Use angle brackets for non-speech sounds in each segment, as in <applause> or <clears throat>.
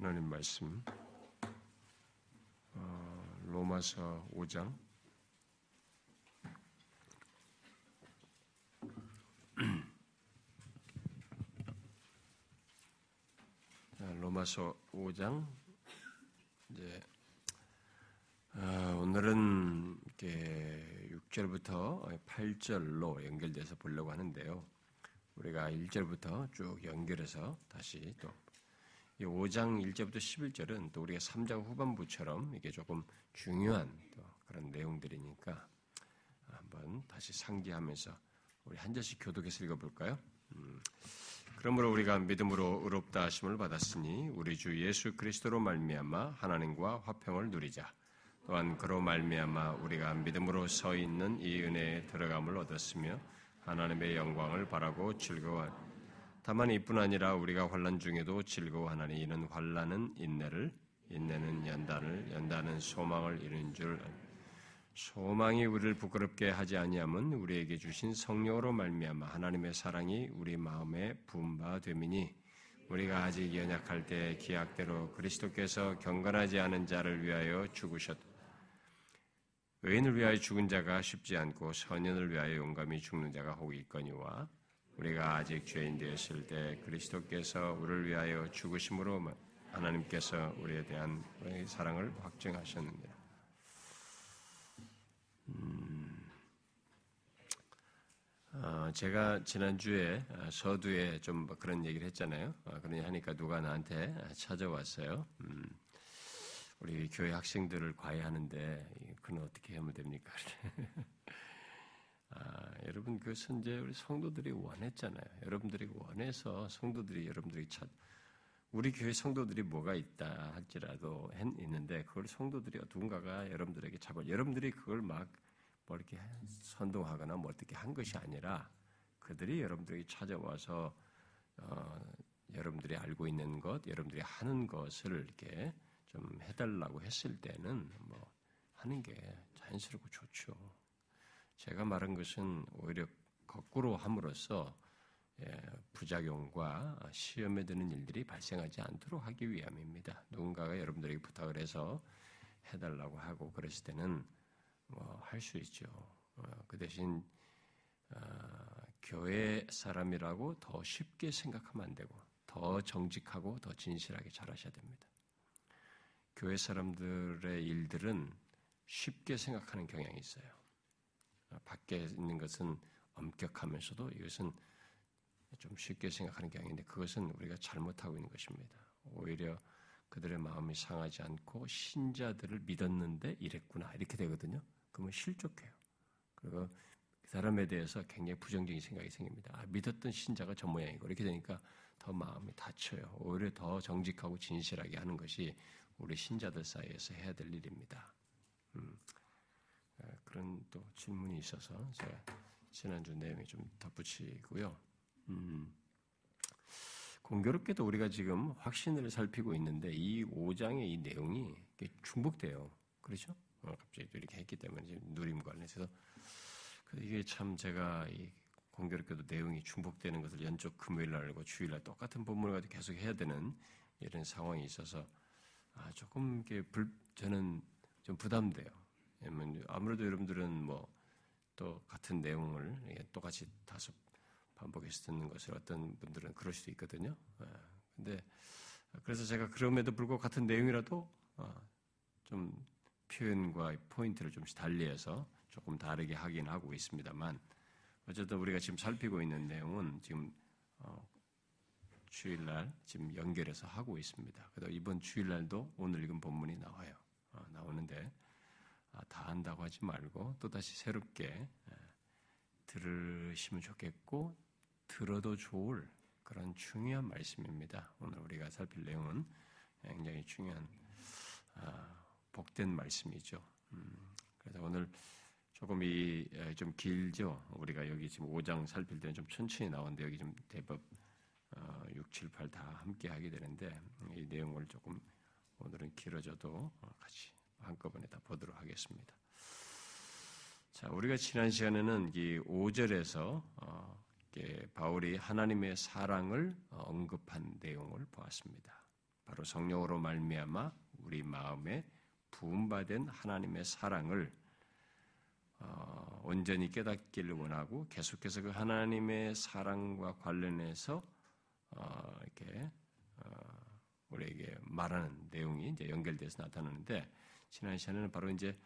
하나님 말씀. 어, 로마서 5장. <clears throat> 로마서 5장. 이제 어, 오늘은 이렇게 6절부터 8절로 연결돼서 보려고 하는데요. 우리가 1절부터 쭉 연결해서 다시 또 5장 1절부터 11절은 또 우리가 3장 후반부처럼 이게 조금 중요한 또 그런 내용들이니까 한번 다시 상기하면서 우리 한 절씩 교독해서 읽어볼까요? 음, 그러므로 우리가 믿음으로 의롭다 하심을 받았으니 우리 주 예수 그리스도로 말미암아 하나님과 화평을 누리자. 또한 그로 말미암아 우리가 믿음으로 서 있는 이 은혜에 들어감을 얻었으며 하나님의 영광을 바라고 즐거워. 다만 이뿐 아니라 우리가 환란 중에도 즐거워하나니 이는 환란은 인내를, 인내는 연단을, 연단은 소망을 이룬 줄. 소망이 우리를 부끄럽게 하지 아니함은 우리에게 주신 성령으로 말미암아 하나님의 사랑이 우리 마음에 부바 됨이니 우리가 아직 연약할 때 기약대로 그리스도께서 경건하지 않은 자를 위하여 죽으셨. 의인을 위하여 죽은 자가 쉽지 않고 선인을 위하여 용감히 죽는 자가 혹 있거니와 우리가 아직 죄인 되었을 때 그리스도께서 우리를 위하여 죽으심으로 하나님께서 우리에 대한 사랑을 확증하셨느니라. 음, 어, 제가 지난주에 서두에 좀 그런 얘기를 했잖아요. 어, 그러니 하니까 누가 나한테 찾아왔어요. 음, 우리 교회 학생들을 과외하는데 그는 어떻게 하면 됩니까? <laughs> 아, 여러분 그 선제 우리 성도들이 원했잖아요. 여러분들이 원해서 성도들이 여러분들이 찾 우리 교회 성도들이 뭐가 있다 할지라도 있는데 그걸 성도들이 누군가가 여러분들에게 잡아 여러분들이 그걸 막 뭐 이렇게 선동하거나 뭐 어떻게 한 것이 아니라 그들이 여러분들에게 찾아와서 어, 여러분들이 알고 있는 것, 여러분들이 하는 것을 이렇게 좀 해달라고 했을 때는 뭐 하는 게 자연스럽고 좋죠. 제가 말한 것은 오히려 거꾸로 함으로써 예, 부작용과 시험에 드는 일들이 발생하지 않도록 하기 위함입니다. 누군가가 여러분들에게 부탁을 해서 해달라고 하고 그랬을 때는 뭐 할 수 있죠. 어, 그 대신 어, 교회 사람이라고 더 쉽게 생각하면 안 되고 더 정직하고 더 진실하게 잘하셔야 됩니다. 교회 사람들의 일들은 쉽게 생각하는 경향이 있어요. 밖에 있는 것은 엄격하면서도 이것은 좀 쉽게 생각하는 경향인데 그것은 우리가 잘못하고 있는 것입니다. 오히려 그들의 마음이 상하지 않고 신자들을 믿었는데 이랬구나 이렇게 되거든요. 그러면 실족해요. 그리고 그 사람에 대해서 굉장히 부정적인 생각이 생깁니다. 아, 믿었던 신자가 저 모양이고 이렇게 되니까 더 마음이 다쳐요. 오히려 더 정직하고 진실하게 하는 것이 우리 신자들 사이에서 해야 될 일입니다. 음, 아, 그런 또 질문이 있어서 제가 지난주 내용에 좀 덧붙이고요. 음, 공교롭게도 우리가 지금 확신을 살피고 있는데 이 5장의 이 내용이 중복돼요. 그렇죠? 어, 갑자기 또 이렇게 했기 때문에 지금 누림 관련해서 이게 참 제가 이 공교롭게도 내용이 중복되는 것을 연속 금요일 날과 주일 날 똑같은 본문을 가지고 계속 해야 되는 이런 상황이 있어서 아, 조금 이게 불, 저는 좀 부담돼요. 아무래도 여러분들은 뭐 또 같은 내용을 똑같이 다섯 반복해서 듣는 것을 어떤 분들은 그럴 수도 있거든요. 예, 근데 그래서 제가 그럼에도 불구하고 같은 내용이라도 어, 좀 표현과 포인트를 좀씩 달리해서 조금 다르게 하긴 하고 있습니다만 어쨌든 우리가 지금 살피고 있는 내용은 지금 어, 주일날 지금 연결해서 하고 있습니다. 그래서 이번 주일날도 오늘 읽은 본문이 나와요. 어, 나오는데 아, 다 한다고 하지 말고 또 다시 새롭게 예, 들으시면 좋겠고 들어도 좋을 그런 중요한 말씀입니다. 오늘 우리가 살필 내용은 굉장히 중요한 아, 복된 말씀이죠. 음, 그래서 오늘 조금 이좀 예, 길죠. 우리가 여기 지금 5장 살필 때는 좀 천천히 나오는데 여기 좀 대법 6, 7, 8 다 함께 하게 되는데 이 내용을 조금 오늘은 길어져도 같이 한꺼번에 다 보도록 하겠습니다. 자, 우리가 지난 시간에는 이 5절에서 어, 바울이 하나님의 사랑을 언급한 내용을 보았습니다. 바로 성령으로 말미암아 우리 마음에 부음받은 하나님의 사랑을 어, 온전히 깨닫기를 원하고 계속해서 그 하나님의 사랑과 관련해서 어, 이렇게 어, 우리에게 말하는 내용이 이제 연결돼서 나타나는데 지난 시간에는 바로 이제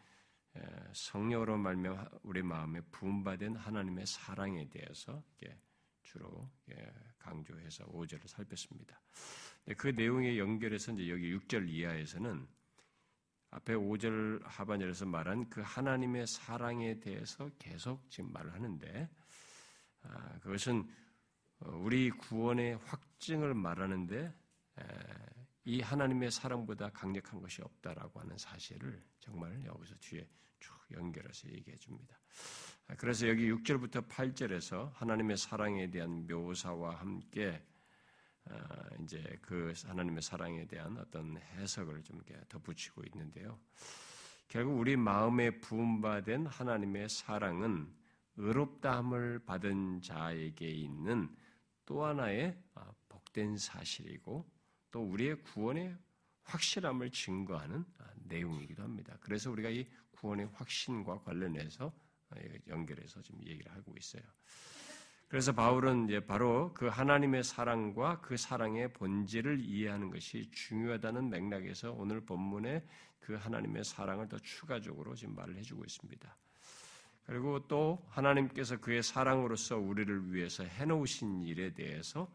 성령으로 말며 우리 마음에 부음받은 하나님의 사랑에 대해서 주로 강조해서 5절을 살폈습니다. 그 내용에 연결해서 이제 여기 6절 이하에서는 앞에 5절 하반절에서 말한 그 하나님의 사랑에 대해서 계속 지금 말을 하는데 아, 그것은 우리 구원의 확증을 말하는데 이 하나님의 사랑보다 강력한 것이 없다라고 하는 사실을 정말 여기서 뒤에 쭉 연결해서 얘기해 줍니다. 아, 그래서 여기 6절부터 8절에서 하나님의 사랑에 대한 묘사와 함께 아, 이제 그 하나님의 사랑에 대한 어떤 해석을 좀 이렇게 덧붙이고 있는데요. 결국 우리 마음에 부음받은 하나님의 사랑은 의롭다함을 받은 자에게 있는 또 하나의 아, 복된 사실이고 또 우리의 구원의 확실함을 증거하는 아, 내용이기도 합니다. 그래서 우리가 이 구원의 확신과 관련해서 연결해서 지금 얘기를 하고 있어요. 그래서 바울은 이제 바로 그 하나님의 사랑과 그 사랑의 본질을 이해하는 것이 중요하다는 맥락에서 오늘 본문에 그 하나님의 사랑을 더 추가적으로 지금 말을 해주고 있습니다. 그리고 또 하나님께서 그의 사랑으로서 우리를 위해서 해놓으신 일에 대해서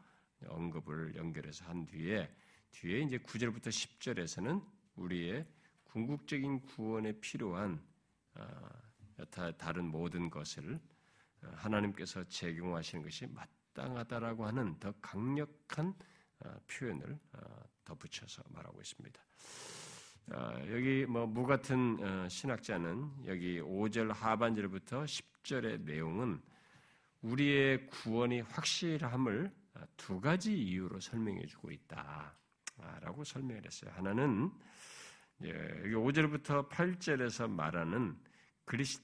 언급을 연결해서 한 뒤에 뒤에 이제 9절부터 10절에서는 우리의 궁극적인 구원에 필요한 어, 여타 다른 모든 것을 하나님께서 제공하시는 것이 마땅하다라고 하는 더 강력한 어, 표현을 어, 덧붙여서 말하고 있습니다. 어, 여기 뭐 무 같은 신학자는 여기 5절 하반절부터 10절의 내용은 우리의 구원이 확실함을 두 가지 이유로 설명해 주고 있다 라고 설명을 했어요. 하나는 여기 5절부터 8절에서 말하는 그리스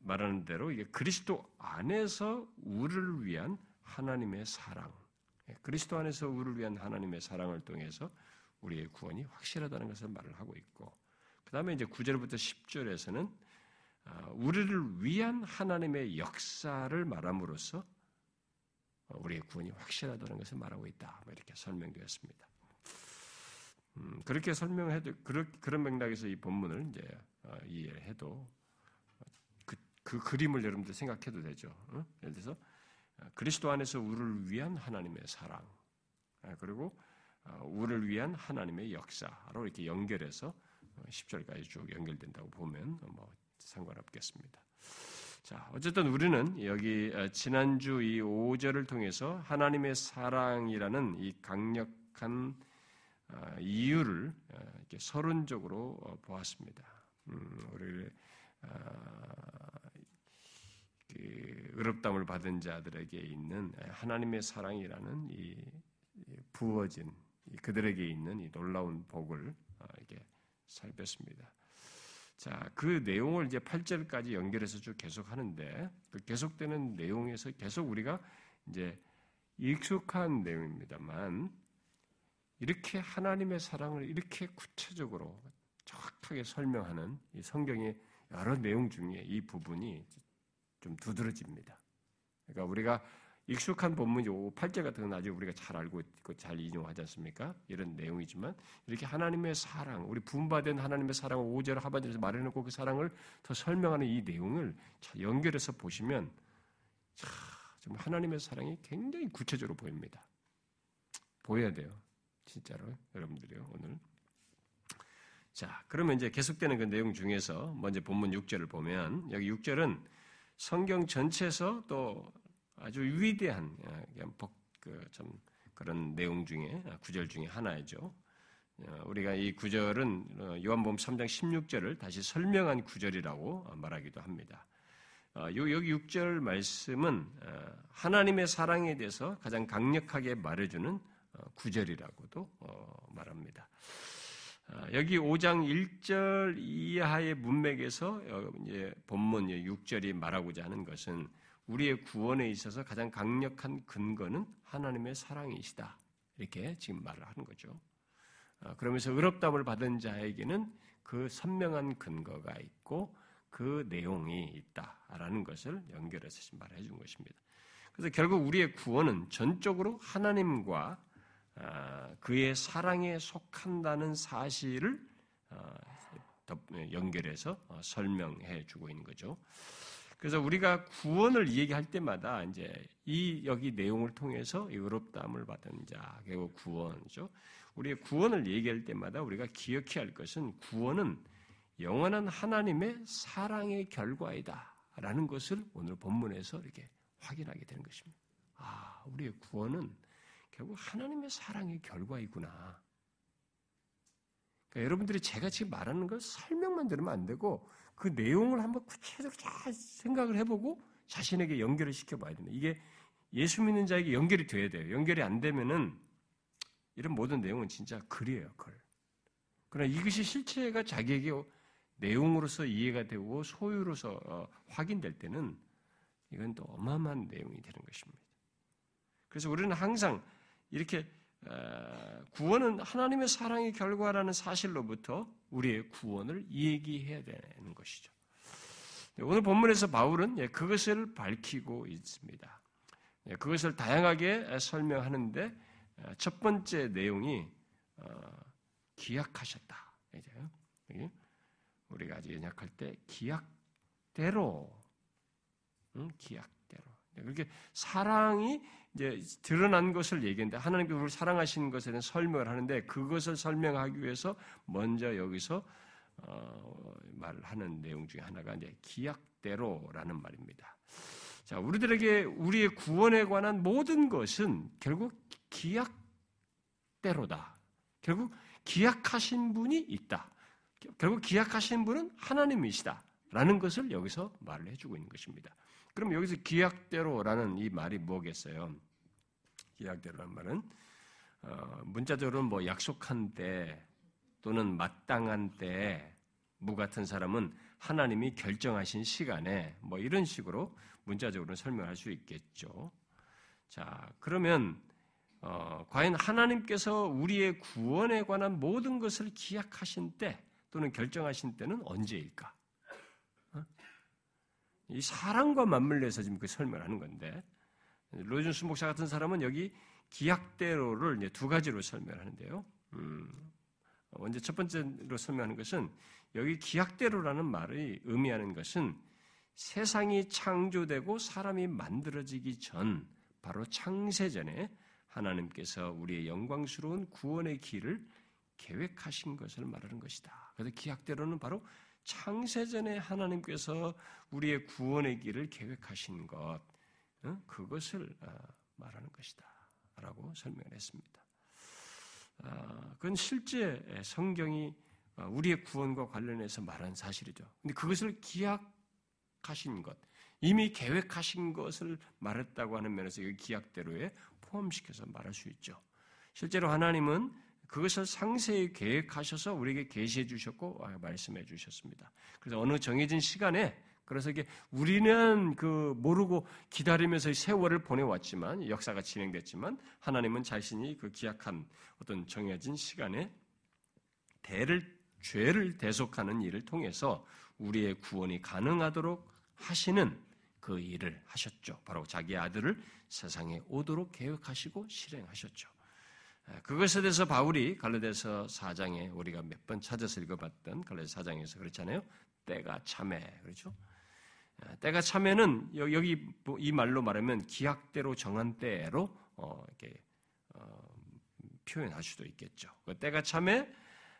말하는 대로 이게 그리스도 안에서 우리를 위한 하나님의 사랑, 예, 그리스도 안에서 우리를 위한 하나님의 사랑을 통해서 우리의 구원이 확실하다는 것을 말을 하고 있고, 그 다음에 이제 9절부터 10절에서는 아, 우리를 위한 하나님의 역사를 말함으로써 우리의 구원이 확실하다는 것을 말하고 있다. 뭐 이렇게 설명되었습니다. 음, 그렇게 설명해도 그런 맥락에서 이 본문을 이제 어, 이해해도 그 그림을 여러분들 생각해도 되죠. 어? 예를 들어서 어, 그리스도 안에서 우리를 위한 하나님의 사랑, 아, 그리고 어, 우리를 위한 하나님의 역사로 이렇게 연결해서 10절까지 쭉 연결된다고 보면 뭐 상관없겠습니다. 자, 어쨌든 우리는 여기 지난주 이 5절을 통해서 하나님의 사랑이라는 이 강력한 이유를 이렇게 서론적으로 보았습니다. 음, 우리 그 의롭담을 받은 자들에게 있는 하나님의 사랑이라는 이 부어진 그들에게 있는 이 놀라운 복을 어, 이게 살폈습니다. 자, 그 내용을 이제 8절까지 연결해서 쭉 계속 하는데 그 계속되는 내용에서 계속 우리가 이제 익숙한 내용입니다만 이렇게 하나님의 사랑을 이렇게 구체적으로 정확하게 설명하는 이 성경의 여러 내용 중에 이 부분이 좀 두드러집니다. 그러니까 우리가 익숙한 본문이 8절 같은 건 아직 우리가 잘 알고 있고 잘 인용하지 않습니까? 이런 내용이지만 이렇게 하나님의 사랑, 우리 분바된 하나님의 사랑을 5절 하반절에서 말해놓고 그 사랑을 더 설명하는 이 내용을 연결해서 보시면 참 하나님의 사랑이 굉장히 구체적으로 보입니다. 보여야 돼요. 진짜로 여러분들이요 오늘. 자, 그러면 이제 계속되는 그 내용 중에서 먼저 본문 6절을 보면 여기 6절은 성경 전체에서 또 아주 위대한 그좀 그런 내용 중에 구절 중에 하나이죠. 어, 우리가 이 구절은 어, 요한복음 3장 16절을 다시 설명한 구절이라고 말하기도 합니다. 어, 여기 6절 말씀은 하나님의 사랑에 대해서 가장 강력하게 말해주는 구절이라고도 말합니다. 아, 여기 5장 1절 이하의 문맥에서 이제 본문 6절이 말하고자 하는 것은 우리의 구원에 있어서 가장 강력한 근거는 하나님의 사랑이시다. 이렇게 지금 말을 하는 거죠. 어, 그러면서 의롭다함을 받은 자에게는 그 선명한 근거가 있고 그 내용이 있다라는 것을 연결해서 말해 준 것입니다. 그래서 결국 우리의 구원은 전적으로 하나님과 아, 그의 사랑에 속한다는 사실을 어, 연결해서 어, 설명해 주고 있는 거죠. 그래서 우리가 구원을 얘기할 때마다 이제 이 여기 내용을 통해서 의롭다함을 받은 자, 그리고 구원이죠. 우리의 구원을 얘기할 때마다 우리가 기억해야 할 것은 구원은 영원한 하나님의 사랑의 결과이다라는 것을 오늘 본문에서 이렇게 확인하게 되는 것입니다. 아, 우리의 구원은 결국 하나님의 사랑의 결과이구나. 그러니까 여러분들이 제가 지금 말하는 걸 설명만 들으면 안 되고 그 내용을 한번 구체적으로 잘 생각을 해보고 자신에게 연결을 시켜봐야 됩니다. 이게 예수 믿는 자에게 연결이 돼야 돼요. 연결이 안 되면은 이런 모든 내용은 진짜 글이에요, 글. 그러나 이것이 실체가 자기에게 내용으로서 이해가 되고 소유로서 어, 확인될 때는 이건 또 어마어마한 내용이 되는 것입니다. 그래서 우리는 항상 이렇게 어, 구원은 하나님의 사랑의 결과라는 사실로부터 우리의 구원을 얘기해야 되는 것이죠. 네, 오늘 본문에서 바울은 예, 그것을 밝히고 있습니다. 예, 그것을 다양하게 설명하는데 어, 첫 번째 내용이 기약하셨다. 우리가 아직 연약할 때 기약대로. 네, 그렇게 사랑이 이제 드러난 것을 얘기했는데 하나님께서 우리를 사랑하시는 것에 대한 설명을 하는데 그것을 설명하기 위해서 먼저 여기서 어, 말하는 내용 중에 하나가 이제 기약대로라는 말입니다. 자, 우리들에게 우리의 구원에 관한 모든 것은 결국 기약대로다. 결국 기약하신 분이 있다. 결국 기약하신 분은 하나님이시다라는 것을 여기서 말을 해주고 있는 것입니다. 그럼 여기서 기약대로라는 이 말이 뭐겠어요? 기약대로란 말은 어, 문자적으로는 뭐 약속한 때 또는 마땅한 때무 같은 사람은 하나님이 결정하신 시간에 뭐 이런 식으로 문자적으로 설명할 수 있겠죠. 자 그러면 어, 과연 하나님께서 우리의 구원에 관한 모든 것을 기약하신 때 또는 결정하신 때는 언제일까? 어? 이 사랑과 맞물려서 지금 그 설명하는 건데 로준수 목사 같은 사람은 여기 기약대로를 두 가지로 설명하는데요. 음, 먼저 첫 번째로 설명하는 것은 여기 기약대로라는 말이 의미하는 것은 세상이 창조되고 사람이 만들어지기 전 바로 창세 전에 하나님께서 우리의 영광스러운 구원의 길을 계획하신 것을 말하는 것이다. 그래서 기약대로는 바로 창세전에 하나님께서 우리의 구원의 길을 계획하신 것, 그것을 어, 말하는 것이다. 라고 설명을 했습니다. 아, 그건 실제 성경이 어, 우리의 구원과 관련해서 말한 사실이죠. 근데 그것을 기약하신 것, 이미 계획하신 것을 말했다고 하는 면에서 이 기약대로에 포함시켜서 말할 수 있죠. 실제로 하나님은 그것을 상세히 계획하셔서 우리에게 계시해 주셨고 아, 말씀해 주셨습니다. 그래서 어느 정해진 시간에 그래서 이게 우리는 그 모르고 기다리면서 세월을 보내왔지만 역사가 진행됐지만 하나님은 자신이 그 기약한 어떤 정해진 시간에 대를 죄를 대속하는 일을 통해서 우리의 구원이 가능하도록 하시는 그 일을 하셨죠. 바로 자기 아들을 세상에 오도록 계획하시고 실행하셨죠. 그것에 대해서 바울이 갈라디아서 4장에 우리가 몇 번 찾아서 읽어봤던 갈라디아서 4장에서 그렇잖아요. 때가 참해 그렇죠. 때가 참에는 여기 뭐이 말로 말하면 기약대로 정한 때로 어, 이렇게 어, 표현할 수도 있겠죠. 그 때가 참에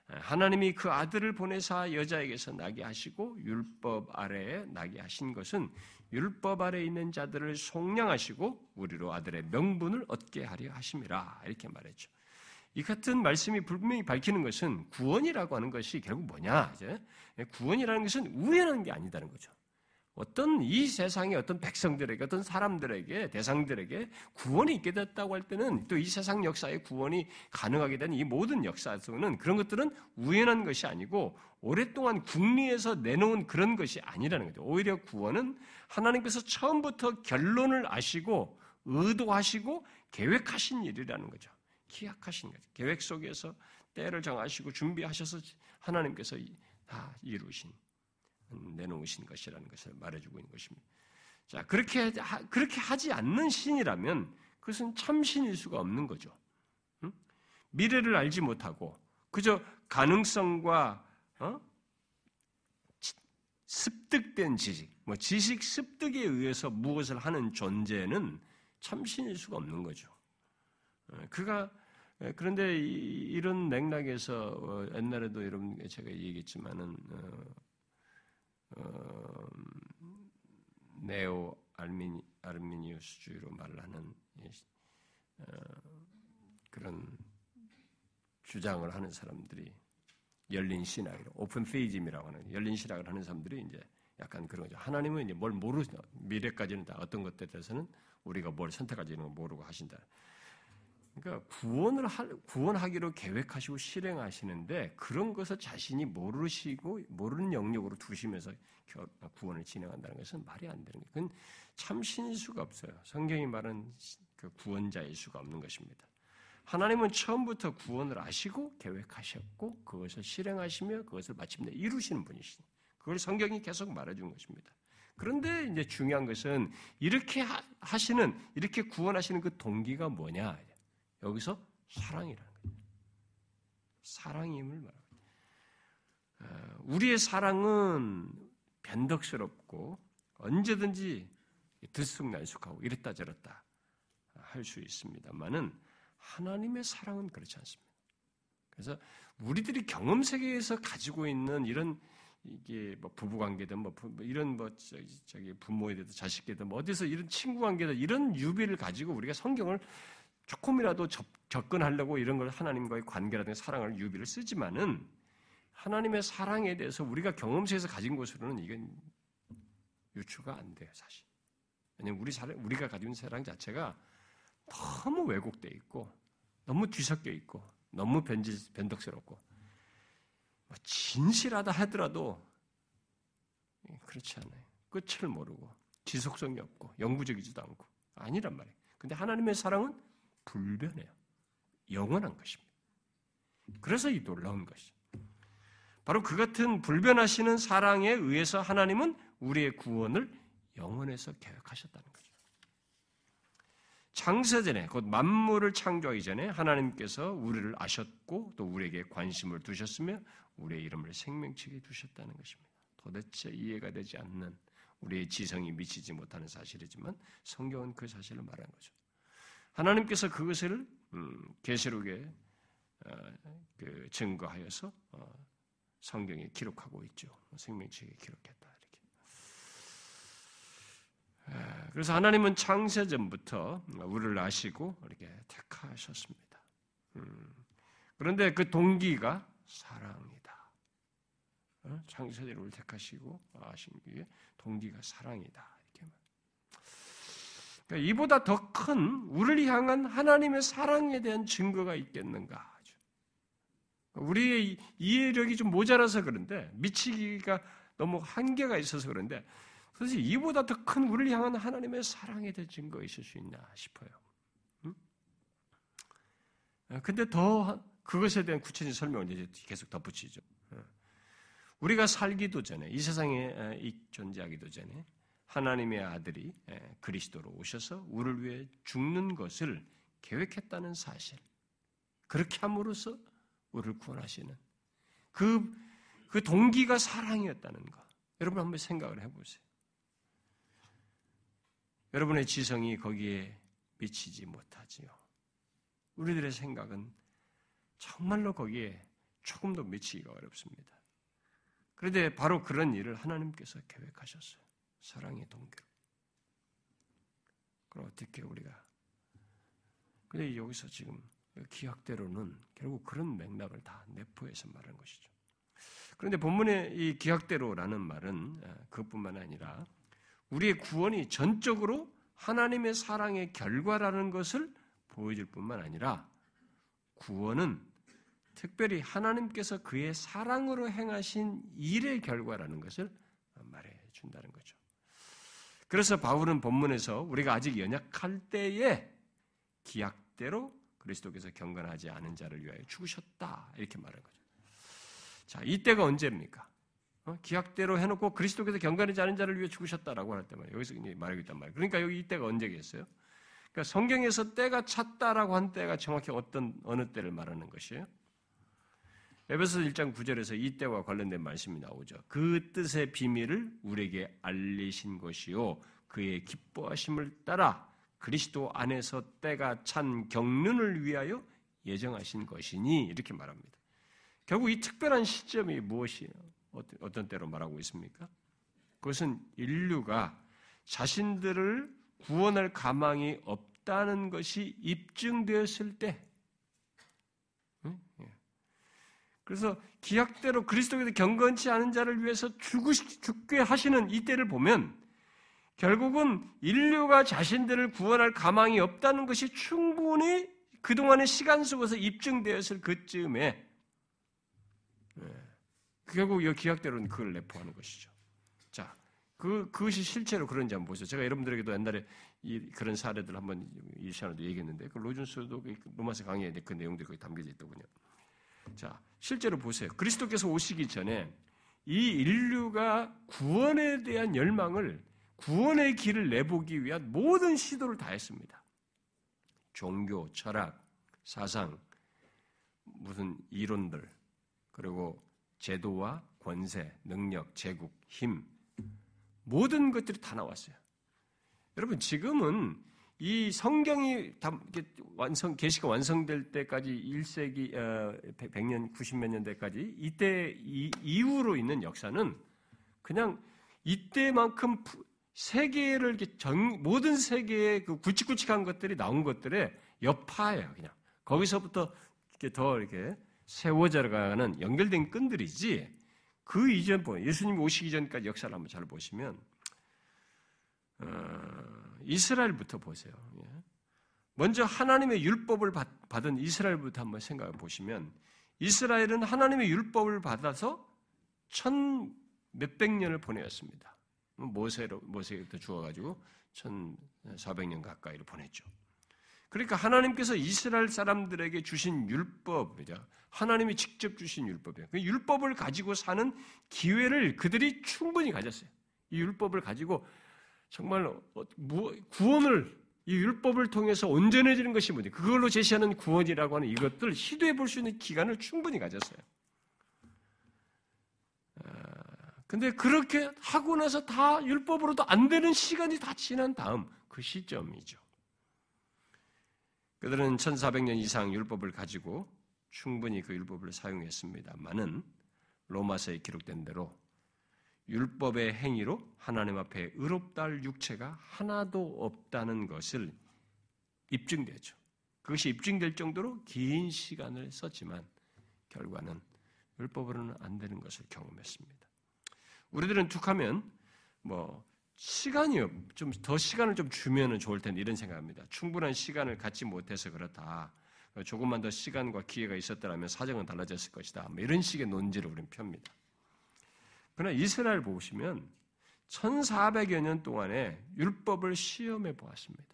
하나님이 그 아들을 보내사 여자에게서 나게 하시고 율법 아래에 나게 하신 것은 율법 아래 있는 자들을 속량하시고 우리로 아들의 명분을 얻게 하려 하심이라 이렇게 말했죠. 이 같은 말씀이 분명히 밝히는 것은 구원이라고 하는 것이 결국 뭐냐? 이제 구원이라는 것은 우연한 게 아니다는 거죠. 어떤 이 세상의 어떤 백성들에게 어떤 사람들에게 대상들에게 구원이 있게 됐다고 할 때는 또 이 세상 역사의 구원이 가능하게 된 이 모든 역사 속에는 그런 것들은 우연한 것이 아니고 오랫동안 국리에서 내놓은 그런 것이 아니라는 거죠. 오히려 구원은 하나님께서 처음부터 결론을 아시고 의도하시고 계획하신 일이라는 거죠. 기약하신 거죠. 계획 속에서 때를 정하시고 준비하셔서 하나님께서 다 이루신 내놓으신 것이라는 것을 말해주고 있는 것입니다. 자 그렇게 그렇게 하지 않는 신이라면 그것은 참 신일 수가 없는 거죠. 응? 미래를 알지 못하고 그저 가능성과 어? 습득된 지식, 뭐 지식 습득에 의해서 무엇을 하는 존재는 참신일 수가 없는 거죠. 어, 그가 예, 그런데 이런 맥락에서 어, 옛날에도 여러분 제가 얘기했지만은 어, 어, 네오 알미니, 아르미니우스주의로 말하는 어, 그런 주장을 하는 사람들이 열린 신학이로 오픈 페이즘이라고 하는 열린 신학을 하는 사람들이 이제 약간 그런 거죠. 하나님은 이제 뭘 모르 미래까지는 다 어떤 것들에 대해서는 우리가 뭘 선택할지는 모르고 하신다. 그러니까 구원을 하, 구원하기로 계획하시고 실행하시는데 그런 것을 자신이 모르시고 모르는 영역으로 두시면서 구원을 진행한다는 것은 말이 안 되는 거예요. 그건 참 신일 수가 없어요. 성경이 말한 그 구원자일 수가 없는 것입니다. 하나님은 처음부터 구원을 아시고 계획하셨고 그것을 실행하시며 그것을 마침내 이루시는 분이시니 그걸 성경이 계속 말해준 것입니다. 그런데 이제 중요한 것은 이렇게 하시는 이렇게 구원하시는 그 동기가 뭐냐? 여기서 사랑이라는 거예요. 사랑임을 말합니다. 어, 우리의 사랑은 변덕스럽고 언제든지 들쑥날쑥하고 이랬다 저랬다 할 수 있습니다만은 하나님의 사랑은 그렇지 않습니다. 그래서 우리들이 경험 세계에서 가지고 있는 이런 이게 뭐 부부 관계든 뭐, 뭐 이런 뭐 저기, 부모에 대해서 자식에든 뭐 어디서 이런 친구 관계든 이런 유비를 가지고 우리가 성경을 조금이라도 접, 접근하려고 이런 걸 하나님과의 관계라든가 사랑을 유비를 쓰지만은 하나님의 사랑에 대해서 우리가 경험세에서 가진 것으로는 이건 유추가 안 돼요, 사실. 왜냐면 우리 사랑, 우리가 있는 사랑 자체가 너무 왜곡돼 있고, 너무 뒤섞여 있고, 너무 변질, 변덕스럽고, 뭐 진실하다 하더라도 그렇지 않아요. 끝을 모르고, 지속성이 없고, 영구적이지도 않고, 아니란 말이에요. 근데 하나님의 사랑은 불변해요. 영원한 것입니다. 그래서 이 놀라운 것이. 바로 그 같은 불변하시는 사랑에 의해서 하나님은 우리의 구원을 영원에서 계획하셨다는 거죠. 창세전에 곧 만물을 창조하기 전에 하나님께서 우리를 아셨고 또 우리에게 관심을 두셨으며 우리의 이름을 생명책에 두셨다는 것입니다. 도대체 이해가 되지 않는 우리의 지성이 미치지 못하는 사실이지만 성경은 그 사실을 말한 거죠. 하나님께서 그것을 음, 계시록에 어, 그 증거하여서 어, 성경에 기록하고 있죠. 생명책에 기록했다 이렇게. 그래서 하나님은 창세 전부터 우리를 아시고 이렇게 택하셨습니다. 음, 그런데 그 동기가 사랑이다. 어? 우리를 택하시고 아신 게 동기가 사랑이다. 그러니까 이보다 더 큰 우리를 향한 하나님의 사랑에 대한 증거가 있겠는가? 우리의 이해력이 좀 모자라서 그런데 미치기가 너무 한계가 있어서 그런데 사실 이보다 더 큰 우리를 향한 하나님의 사랑에 대한 증거가 있을 수 있나 싶어요. 응? 아, 근데 더 그것에 대한 구체적인 설명을 이제 계속 덧붙이죠. 어. 우리가 살기도 전에 이 세상에 존재하기도 전에 하나님의 아들이 그리스도로 오셔서 우리를 위해 죽는 것을 계획했다는 사실. 그렇게 함으로써 우리를 구원하시는 그, 그 동기가 사랑이었다는 것. 여러분 한번 생각을 해보세요. 여러분의 지성이 거기에 미치지 못하지요. 우리들의 생각은 정말로 거기에 조금도 미치기가 어렵습니다. 그런데 바로 그런 일을 하나님께서 계획하셨어요. 사랑의 동기로. 그럼 어떻게 우리가? 근데 여기서 지금 기약대로는 결국 그런 맥락을 다 내포해서 말하는 것이죠. 그런데 본문의 이 기약대로라는 말은 아, 그것뿐만 아니라 우리의 구원이 전적으로 하나님의 사랑의 결과라는 것을 보여줄 뿐만 아니라 구원은 특별히 하나님께서 그의 사랑으로 행하신 일의 결과라는 것을 말해 준다는 거죠. 그래서 바울은 본문에서 우리가 아직 연약할 때에 기약대로 그리스도께서 경건하지 않은 자를 위하여 죽으셨다. 이렇게 말한 거죠. 자, 이때가 언제입니까? 어? 기약대로 해놓고 그리스도께서 경건하지 않은 자를 위해 죽으셨다라고 할때 말이에요. 여기서 말하고 있단 말이에요. 그러니까 여기 이때가 언제겠어요? 그러니까 성경에서 때가 찼다라고 한 때가 정확히 어떤 어느 때를 말하는 것이에요? 에베소 1장 9절에서 이 때와 관련된 말씀이 나오죠. 그 뜻의 비밀을 우리에게 알리신 것이요 그의 기뻐하심을 따라 그리스도 안에서 때가 찬 경륜을 위하여 예정하신 것이니 이렇게 말합니다. 결국 이 특별한 시점이 무엇이에요? 어떤 때로 말하고 있습니까? 그것은 인류가 자신들을 구원할 가망이 없다는 것이 입증되었을 때, 예. 그래서 기약대로 그리스도께서 경건치 않은 자를 위해서 죽 죽게 하시는 이 때를 보면 결국은 인류가 자신들을 구원할 가망이 없다는 것이 충분히 그동안의 시간 속에서 입증되었을 그쯤에 예. 결국 이 기약대로는 그걸 내포하는 것이죠. 자, 그, 그것이 실제로 그런지 한번 보세요. 제가 여러분들에게도 옛날에 이, 그런 사례들 한번 이 시간에도 얘기했는데, 그 로준스도 그 로마서 강의에 그 내용들이 거기 담겨져 있더군요. 자, 실제로 보세요. 그리스도께서 오시기 전에 이 인류가 구원에 대한 열망을 구원의 길을 내보기 위한 모든 시도를 다 했습니다. 종교, 철학, 사상, 무슨 이론들, 그리고 제도와 권세, 능력, 제국, 힘, 모든 것들이 다 나왔어요. 여러분, 지금은 이 성경이 완성, 계시가 완성될 때까지 1세기, 100년, 90몇 년대까지 이때 이, 이후로 있는 역사는 그냥 이때만큼 세계를 이렇게 전, 모든 세계의 그 굵직굵직한 것들이 나온 것들의 여파예요, 그냥. 거기서부터 이렇게 더 이렇게 세워져 가는 연결된 끈들이지 그 이전, 예수님 오시기 전까지 역사를 한번 잘 보시면, 어, 이스라엘부터 보세요. 예. 먼저 하나님의 율법을 받은 이스라엘부터 한번 생각해 보시면, 이스라엘은 하나님의 율법을 받아서 천 몇백 년을 보내었습니다. 모세로, 모세부터 주어가지고 천 사백 년 가까이를 보냈죠. 그러니까 하나님께서 이스라엘 사람들에게 주신 율법이죠. 하나님이 직접 주신 율법이에요. 그 율법을 가지고 사는 기회를 그들이 충분히 가졌어요. 이 율법을 가지고 정말 어, 구원을 이 율법을 통해서 온전해지는 것이 뭐냐. 그걸로 제시하는 구원이라고 하는 이것들 시도해 볼 수 있는 기간을 충분히 가졌어요. 아, 근데 그렇게 하고 나서 다 율법으로도 안 되는 시간이 다 지난 다음 그 시점이죠. 그들은 1400년 이상 율법을 가지고 충분히 그 율법을 사용했습니다만은 로마서에 기록된 대로 율법의 행위로 하나님 앞에 의롭다 할 육체가 하나도 없다는 것을 입증되죠. 그것이 입증될 정도로 긴 시간을 썼지만 결과는 율법으로는 안 되는 것을 경험했습니다. 우리들은 툭하면 뭐 시간이요. 좀더 시간을 좀 주면은 좋을 텐데 이런 생각합니다. 충분한 시간을 갖지 못해서 그렇다. 조금만 더 시간과 기회가 있었더라면 사정은 달라졌을 것이다. 뭐 이런 식의 논지를 우리는 펴니다. 그러나 이스라엘 보시면 1400여 년 동안에 율법을 시험해 보았습니다.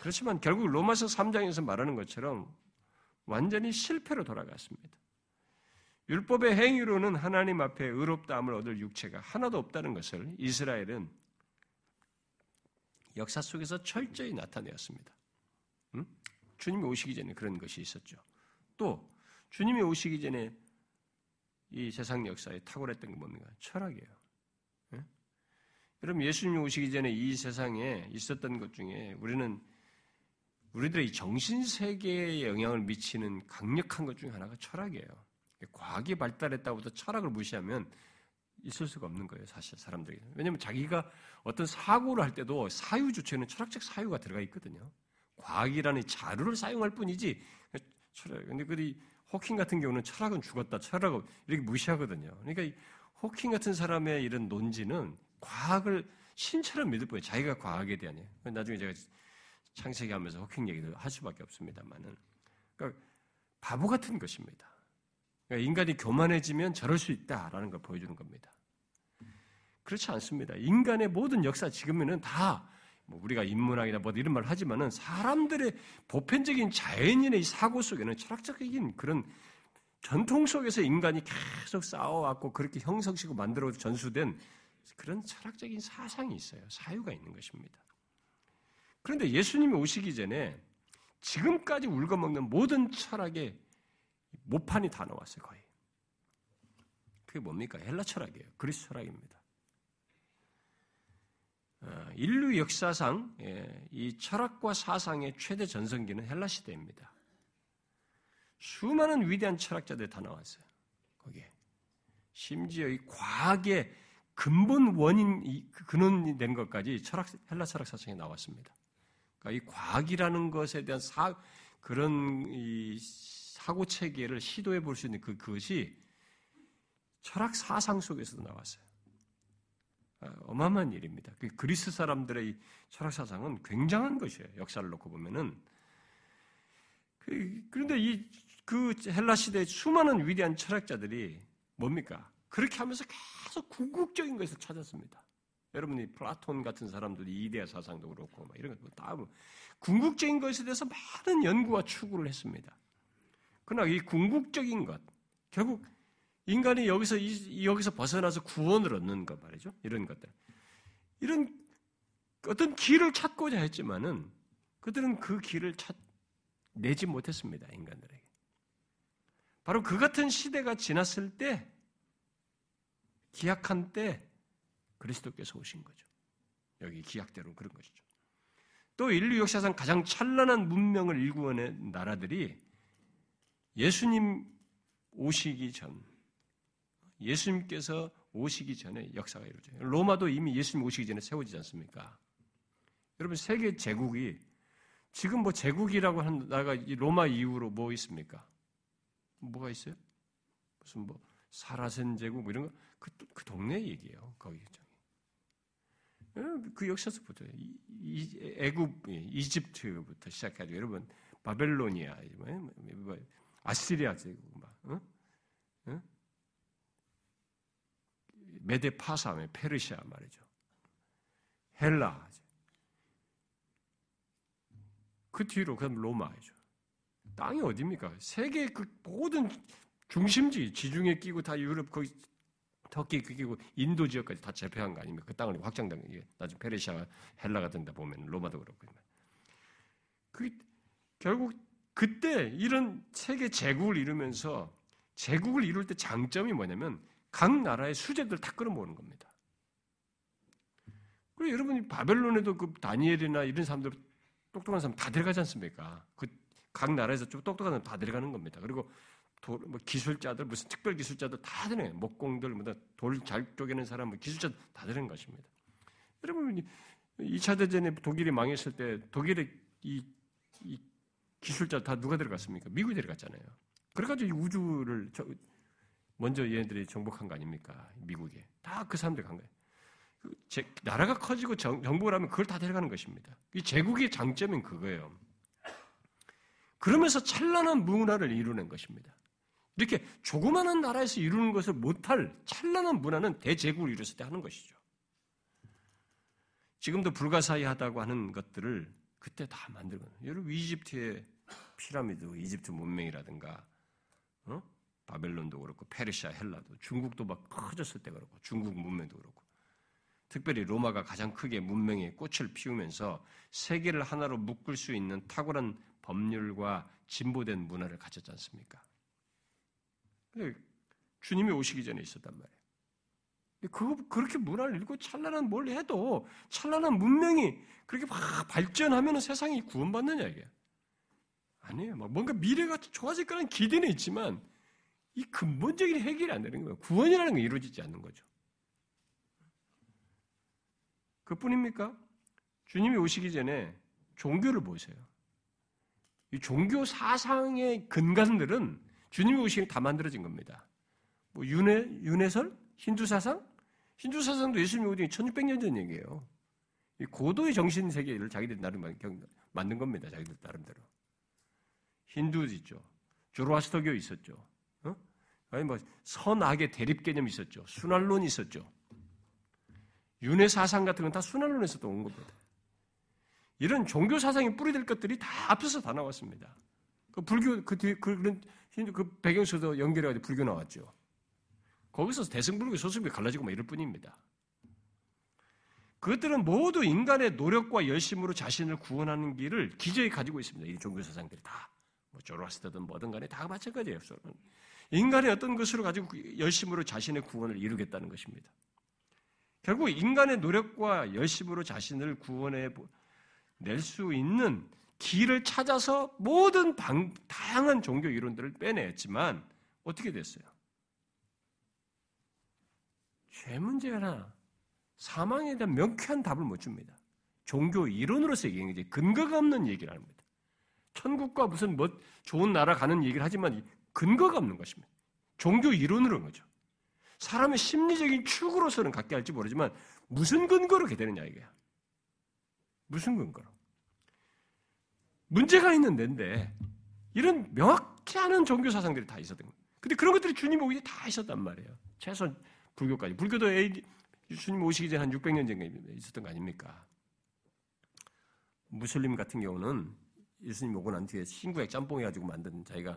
그렇지만 결국 로마서 3장에서 말하는 것처럼 완전히 실패로 돌아갔습니다. 율법의 행위로는 하나님 앞에 의롭다함을 얻을 육체가 하나도 없다는 것을 이스라엘은 역사 속에서 철저히 나타내었습니다. 음? 주님이 오시기 전에 그런 것이 있었죠. 또 주님이 오시기 전에 이 세상 역사에 탁월했던 게 뭡니까? 철학이에요. 예? 여러분 예수님이 오시기 전에 이 세상에 있었던 것 중에 우리는 우리들의 정신 세계에 영향을 미치는 강력한 것 중에 하나가 철학이에요. 과학이 발달했다고 해서 철학을 무시하면 있을 수가 없는 거예요, 사실 사람들이. 왜냐하면 자기가 어떤 사고를 할 때도 사유 주체는 철학적 사유가 들어가 있거든요. 과학이라는 자료를 사용할 뿐이지 철학. 근데 그 호킹 같은 경우는 철학은 죽었다, 철학은 이렇게 무시하거든요. 그러니까 호킹 같은 사람의 이런 논지는 과학을 신처럼 믿을 뿐이에요. 자기가 과학에 대한. 나중에 제가 창세기 하면서 호킹 얘기도 할 수밖에 없습니다만은. 그러니까 바보 같은 것입니다. 그러니까 인간이 교만해지면 저럴 수 있다라는 걸 보여주는 겁니다. 그렇지 않습니다. 인간의 모든 역사 지금은 다 뭐 우리가 인문학이나 뭐 이런 말 하지만은 사람들의 보편적인 자연인의 사고 속에는 철학적인 그런 전통 속에서 인간이 계속 싸워왔고 그렇게 형성시고 만들어 전수된 그런 철학적인 사상이 있어요. 사유가 있는 것입니다. 그런데 예수님이 오시기 전에 지금까지 울거먹는 모든 철학의 모판이 다 나왔어요, 거의. 그게 뭡니까? 헬라 철학이에요. 그리스 철학입니다. 어, 인류 역사상 예, 이 철학과 사상의 최대 전성기는 헬라 시대입니다. 수많은 위대한 철학자들이 다 나왔어요. 거기에. 심지어 이 과학의 근본 원인, 그 근원이 된 것까지 철학, 헬라 철학 사상에 나왔습니다. 그러니까 이 과학이라는 것에 대한 사, 그런 이 사고 체계를 시도해 볼 수 있는 그, 그것이 철학 사상 속에서도 나왔어요. 아, 어마어마한 일입니다. 그 그리스 사람들의 철학 사상은 굉장한 것이에요. 역사를 놓고 보면은. 그, 그런데 이, 그 헬라 시대의 수많은 위대한 철학자들이 뭡니까? 그렇게 하면서 계속 궁극적인 것을 찾았습니다. 여러분이 플라톤 같은 사람들이 이데아 사상도 그렇고 막 이런 것다 뭐 궁극적인 것에 대해서 많은 연구와 추구를 했습니다. 그러나 이 궁극적인 것 결국 인간이 여기서 여기서 벗어나서 구원을 얻는 것 말이죠. 이런 것들. 이런 어떤 길을 찾고자 했지만은 그들은 그 길을 찾 내지 못했습니다. 인간들에게. 바로 그 같은 시대가 지났을 때 기약한 때 그리스도께서 오신 거죠. 여기 기약대로 그런 것이죠. 또 인류 역사상 가장 찬란한 문명을 일구어낸 나라들이 예수님 오시기 전, 예수님께서 오시기 전에 역사가 이루어져요. 로마도 이미 예수님 오시기 전에 세워지지 않습니까? 여러분 세계 제국이 지금 뭐 제국이라고 한 나가 로마 이후로 뭐 있습니까? 뭐가 있어요? 무슨 뭐 사라센 제국 뭐 이런 거 그, 그 동네 얘기예요. 거기. 예, 그 역사서부터 이, 애굽 이집트부터 시작해가지고 여러분 바벨로니아 뭐, 뭐, 아시리아 제국 막 어? 어? 메데파사 페르시아 말이죠. 헬라 그 뒤로 그럼 로마이죠. 땅이 어디입니까? 세계 그 모든 중심지 지중해 끼고 다 유럽 거기 터키 끼고 인도 지역까지 다 제패한 거 아닙니까? 그 땅을 확장된 게 나중에 페르시아 헬라 같은 데 보면 로마도 그렇고 그 결국 그때 이런 세계 제국을 이루면서 제국을 이룰 때 장점이 뭐냐면 각 나라의 수제들 다 끌어모으는 겁니다. 그리고 여러분이 바벨론에도 그 다니엘이나 이런 사람들 똑똑한 사람 다 들어가지 않습니까? 그 각 나라에서 좀 똑똑한 사람 다 들어가는 겁니다. 그리고 도, 뭐 기술자들 무슨 특별 기술자들 다 되네 목공들 뭐돌잘 쪼개는 사람 뭐 기술자들 다 되는 것입니다. 여러분 2차 대전에 독일이 망했을 때 독일의 이, 이 기술자 다 누가 들어갔습니까? 미국이 들어갔잖아요. 그래가지고 우주를 저, 먼저 얘네들이 정복한 거 아닙니까? 미국에 다 그 사람들 간 거예요. 그 제, 나라가 커지고 정, 정복을 하면 그걸 다 데려가는 것입니다. 이 제국의 장점은 그거예요. 그러면서 찬란한 문화를 이루는 것입니다. 이렇게 조그마한 나라에서 이루는 것을 못할 찬란한 문화는 대제국을 이뤘을 때 하는 것이죠. 지금도 불가사의하다고 하는 것들을 그때 다 만들거든요. 여러분 이집트의 피라미드, 이집트 문명이라든가 어? 바벨론도 그렇고 페르시아, 헬라도 중국도 막 커졌을 때 그렇고 중국 문명도 그렇고 특별히 로마가 가장 크게 문명의 꽃을 피우면서 세계를 하나로 묶을 수 있는 탁월한 법률과 진보된 문화를 가졌지 않습니까? 주님이 오시기 전에 있었단 말이에요. 그거 그렇게 문화를 읽고 찬란한 뭘 해도 찬란한 문명이 그렇게 막 발전하면 세상이 구원받느냐 이게 아니에요. 막 뭔가 미래가 좋아질 거라는 기대는 있지만 이 근본적인 해결이 안 되는 거예요. 구원이라는 건 이루어지지 않는 거죠. 그뿐입니까? 주님이 오시기 전에 종교를 보세요. 이 종교 사상의 근간들은 주님이 오시기 다 만들어진 겁니다. 뭐 윤회, 윤회설? 힌두 사상? 힌두 사상도 예수님이 오기 1600년 전 얘기예요. 이 고도의 정신 세계를 자기들 나름 만든 겁니다. 자기들 나름대로. 힌두 있죠. 조로아스터교 있었죠. 어? 아니 뭐 선악의 대립 개념 있었죠. 순환론 있었죠. 윤회 사상 같은 건 다 순환론에서 온 겁니다. 이런 종교 사상이 뿌리될 것들이 다 앞서서 다 나왔습니다. 그 불교 그 뒤에 그, 그런 그 배경에서도 연결해가지고 불교 나왔죠. 거기서 대승불교, 소승불교 갈라지고 막 이럴 뿐입니다. 그것들은 모두 인간의 노력과 열심으로 자신을 구원하는 길을 기저에 가지고 있습니다. 이 종교 사상들이 다. 뭐 조로아스터든 뭐든 간에 다 마찬가지예요. 인간의 어떤 것으로 가지고 열심으로 자신의 구원을 이루겠다는 것입니다. 결국 인간의 노력과 열심으로 자신을 구원해 낼 수 있는 길을 찾아서 모든 방, 다양한 종교 이론들을 빼냈지만 어떻게 됐어요? 죄 문제나 사망에 대한 명쾌한 답을 못 줍니다. 종교 이론으로서 얘기하는 게 근거가 없는 얘기를 합니다. 천국과 무슨 뭐 좋은 나라 가는 얘기를 하지만 근거가 없는 것입니다. 종교 이론으로 거죠. 사람의 심리적인 축으로서는 갖게 할지 모르지만 무슨 근거로 게 되느냐 이게야. 무슨 근거로? 문제가 있는 데인데 이런 명확지 않은 종교 사상들이 다 있었던 거예요. 근데 그런 것들이 주님 오기 전에 다 있었단 말이에요. 최소한 불교까지. 불교도 AD, 주님 오시기 전에 한 600년 전에 있었던 거 아닙니까? 무슬림 같은 경우는 예수님 오고 난 뒤에 신구약 짬뽕 해가지고 만든 자기가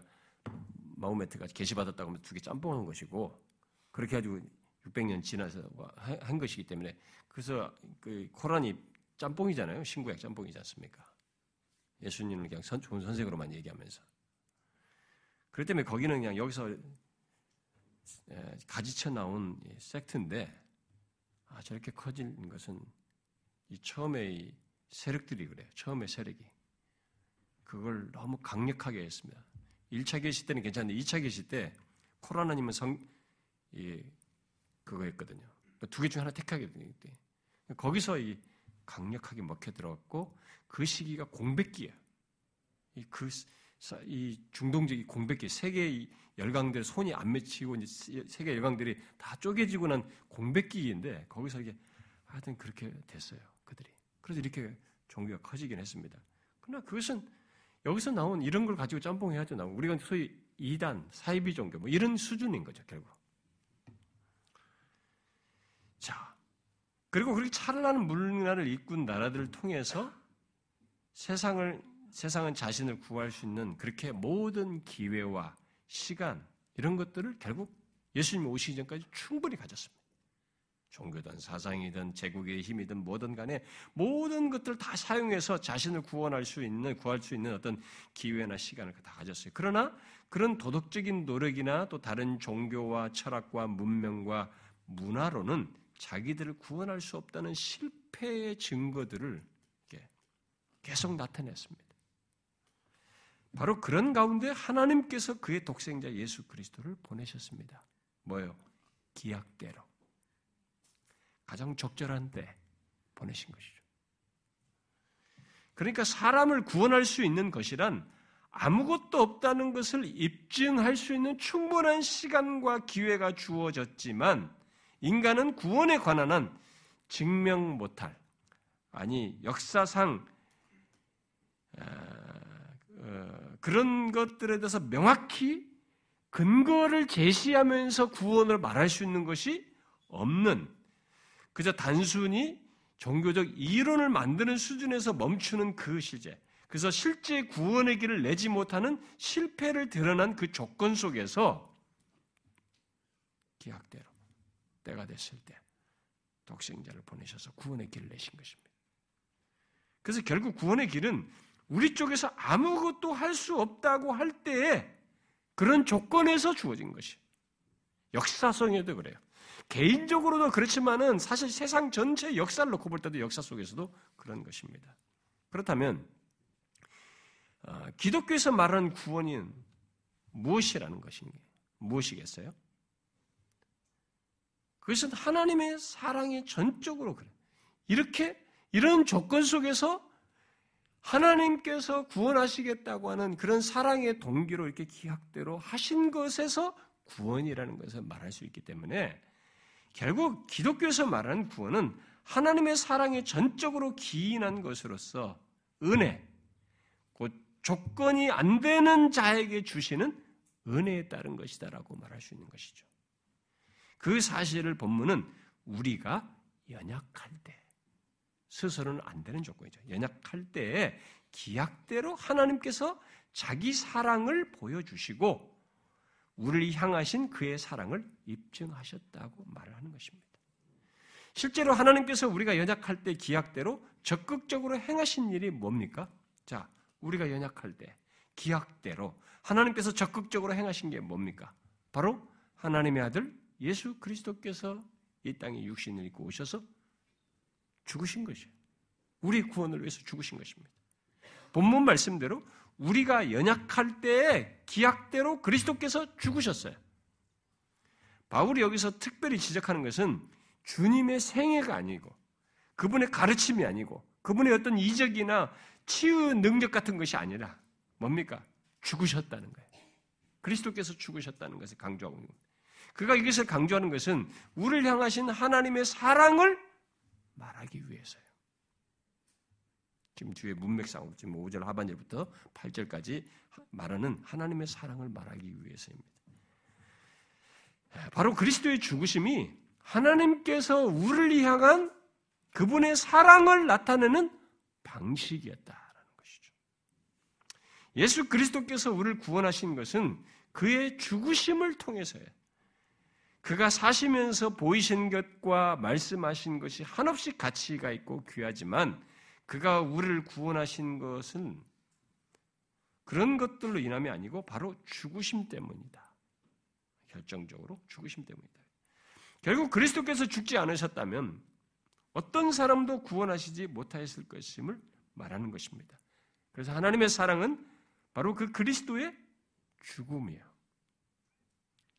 마호메트가 계시받았다고 하면 두 개 짬뽕한 것이고 그렇게 해가지고 600년 지나서 한 것이기 때문에 그래서 그 코란이 짬뽕이잖아요. 신구약 짬뽕이지 않습니까? 예수님을 그냥 선, 좋은 선생으로만 얘기하면서. 그렇기 때문에 거기는 그냥 여기서 가지쳐 나온 섹트인데 아, 저렇게 커진 것은 이 처음에 이 세력들이 그래요. 처음에 세력이. 그걸 너무 강력하게 했습니다. 1차 계시 때는 괜찮은데 2차 계시 때 코로나님은 성, 이, 그거였거든요. 그러니까 두개 중 하나 택하게 되기 때 거기서 이 강력하게 먹혀 들어갔고 그 시기가 공백기예요. 이, 그, 이 중동적인 공백기, 세계 열강들 손이 안 맺히고 이제 세계 열강들이 다 쪼개지고 난 공백기인데 거기서 이게 하여튼 그렇게 됐어요. 그들이. 그래서 이렇게 종교가 커지긴 했습니다. 그러나 그것은 여기서 나온 이런 걸 가지고 짬뽕 해야죠. 나온 우리가 소위 이단, 사이비 종교 뭐 이런 수준인 거죠, 결국. 자, 그리고 그렇게 찬란한 문화를 이끈 나라들을 통해서 세상을 세상은 자신을 구할 수 있는 그렇게 모든 기회와 시간 이런 것들을 결국 예수님 오시기 전까지 충분히 가졌습니다. 종교든 사상이든 제국의 힘이든 뭐든 간에 모든 것들을 다 사용해서 자신을 구원할 수 있는 구할 수 있는 어떤 기회나 시간을 다 가졌어요. 그러나 그런 도덕적인 노력이나 또 다른 종교와 철학과 문명과 문화로는 자기들을 구원할 수 없다는 실패의 증거들을 계속 나타냈습니다. 바로 그런 가운데 하나님께서 그의 독생자 예수 그리스도를 보내셨습니다. 뭐요? 기약대로. 가장 적절한 때 보내신 것이죠. 그러니까 사람을 구원할 수 있는 것이란 아무것도 없다는 것을 입증할 수 있는 충분한 시간과 기회가 주어졌지만 인간은 구원에 관한 한 증명 못할, 아니, 역사상 어, 그런 것들에 대해서 명확히 근거를 제시하면서 구원을 말할 수 있는 것이 없는 그저 단순히 종교적 이론을 만드는 수준에서 멈추는 그 실제. 그래서 실제 구원의 길을 내지 못하는 실패를 드러난 그 조건 속에서 기약대로 때가 됐을 때 독생자를 보내셔서 구원의 길을 내신 것입니다. 그래서 결국 구원의 길은 우리 쪽에서 아무것도 할 수 없다고 할 때에 그런 조건에서 주어진 것이. 역사성에도 그래요. 개인적으로도 그렇지만은 사실 세상 전체 역사를 놓고 볼 때도 역사 속에서도 그런 것입니다. 그렇다면 어, 기독교에서 말하는 구원은 무엇이라는 것인가? 무엇이겠어요? 그것은 하나님의 사랑이 전적으로 그래. 이렇게 이런 조건 속에서 하나님께서 구원하시겠다고 하는 그런 사랑의 동기로 이렇게 기약대로 하신 것에서 구원이라는 것을 말할 수 있기 때문에 결국 기독교에서 말하는 구원은 하나님의 사랑에 전적으로 기인한 것으로서 은혜, 곧 조건이 안 되는 자에게 주시는 은혜에 따른 것이다라고 말할 수 있는 것이죠. 그 사실을 본문은 우리가 연약할 때, 스스로는 안 되는 조건이죠. 연약할 때에 기약대로 하나님께서 자기 사랑을 보여주시고 우리를 향하신 그의 사랑을 입증하셨다고 말을 하는 것입니다. 실제로 하나님께서 우리가 연약할 때 기약대로 적극적으로 행하신 일이 뭡니까? 자, 우리가 연약할 때 기약대로 하나님께서 적극적으로 행하신 게 뭡니까? 바로 하나님의 아들 예수 그리스도께서 이 땅에 육신을 입고 오셔서 죽으신 것이에요. 우리 구원을 위해서 죽으신 것입니다. 본문 말씀대로 우리가 연약할 때에 기약대로 그리스도께서 죽으셨어요. 바울이 여기서 특별히 지적하는 것은 주님의 생애가 아니고 그분의 가르침이 아니고 그분의 어떤 이적이나 치유 능력 같은 것이 아니라 뭡니까? 죽으셨다는 거예요. 그리스도께서 죽으셨다는 것을 강조하고 있는 겁니다. 그가 이것을 강조하는 것은 우리를 향하신 하나님의 사랑을 말하기 위해서요. 지금 뒤에 문맥상으로 지금 5절 하반절부터 8절까지 말하는 하나님의 사랑을 말하기 위해서입니다. 바로 그리스도의 죽으심이 하나님께서 우리를 향한 그분의 사랑을 나타내는 방식이었다라는 것이죠. 예수 그리스도께서 우리를 구원하신 것은 그의 죽으심을 통해서예요. 그가 사시면서 보이신 것과 말씀하신 것이 한없이 가치가 있고 귀하지만 그가 우리를 구원하신 것은 그런 것들로 인함이 아니고 바로 죽으심 때문이다. 결정적으로 죽으심 때문이다. 결국 그리스도께서 죽지 않으셨다면 어떤 사람도 구원하시지 못하였을 것임을 말하는 것입니다. 그래서 하나님의 사랑은 바로 그 그리스도의 죽음이에요.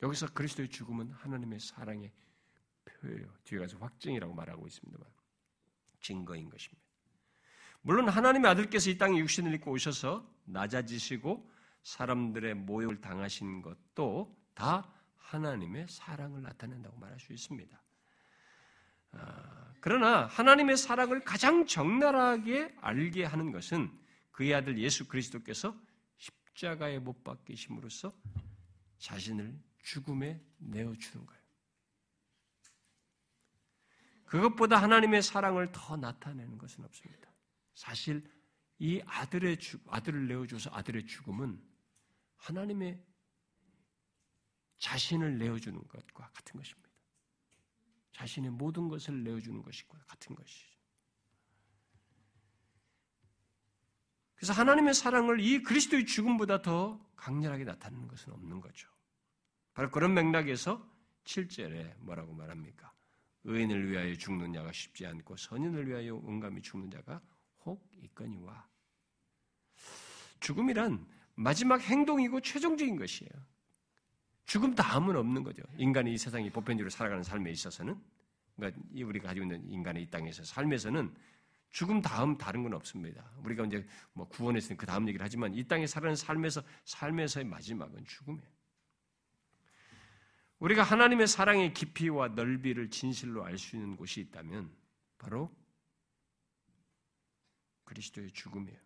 여기서 그리스도의 죽음은 하나님의 사랑의 표예요. 뒤에 가서 확증이라고 말하고 있습니다만 증거인 것입니다. 물론 하나님의 아들께서 이 땅에 육신을 입고 오셔서 낮아지시고 사람들의 모욕을 당하신 것도 다 하나님의 사랑을 나타낸다고 말할 수 있습니다. 아, 그러나 하나님의 사랑을 가장 적나라하게 알게 하는 것은 그의 아들 예수 그리스도께서 십자가에 못 박히심으로써 자신을 죽음에 내어주는 거예요. 그것보다 하나님의 사랑을 더 나타내는 것은 없습니다. 사실 이 아들의 죽, 아들을 내어줘서 아들의 죽음은 하나님의 자신을 내어주는 것과 같은 것입니다. 자신의 모든 것을 내어주는 것과 같은 것이죠. 그래서 하나님의 사랑을 이 그리스도의 죽음보다 더 강렬하게 나타내는 것은 없는 거죠. 바로 그런 맥락에서 7절에 뭐라고 말합니까? 의인을 위하여 죽는 자가 쉽지 않고 선인을 위하여 온감이 죽는 자가 혹 있거니와 죽음이란 마지막 행동이고 최종적인 것이에요. 죽음 다음은 없는 거죠. 인간이 이 세상이 보편적으로 살아가는 삶에 있어서는 그러니까 우리가 가지고 있는 인간의 이 땅에서 삶에서는 죽음 다음 다른 건 없습니다. 우리가 이제 뭐 구원했으니 그 다음 얘기를 하지만 이 땅에 살아가는 삶에서 삶에서의 마지막은 죽음이에요. 우리가 하나님의 사랑의 깊이와 넓이를 진실로 알 수 있는 곳이 있다면 바로 그리스도의 죽음이에요.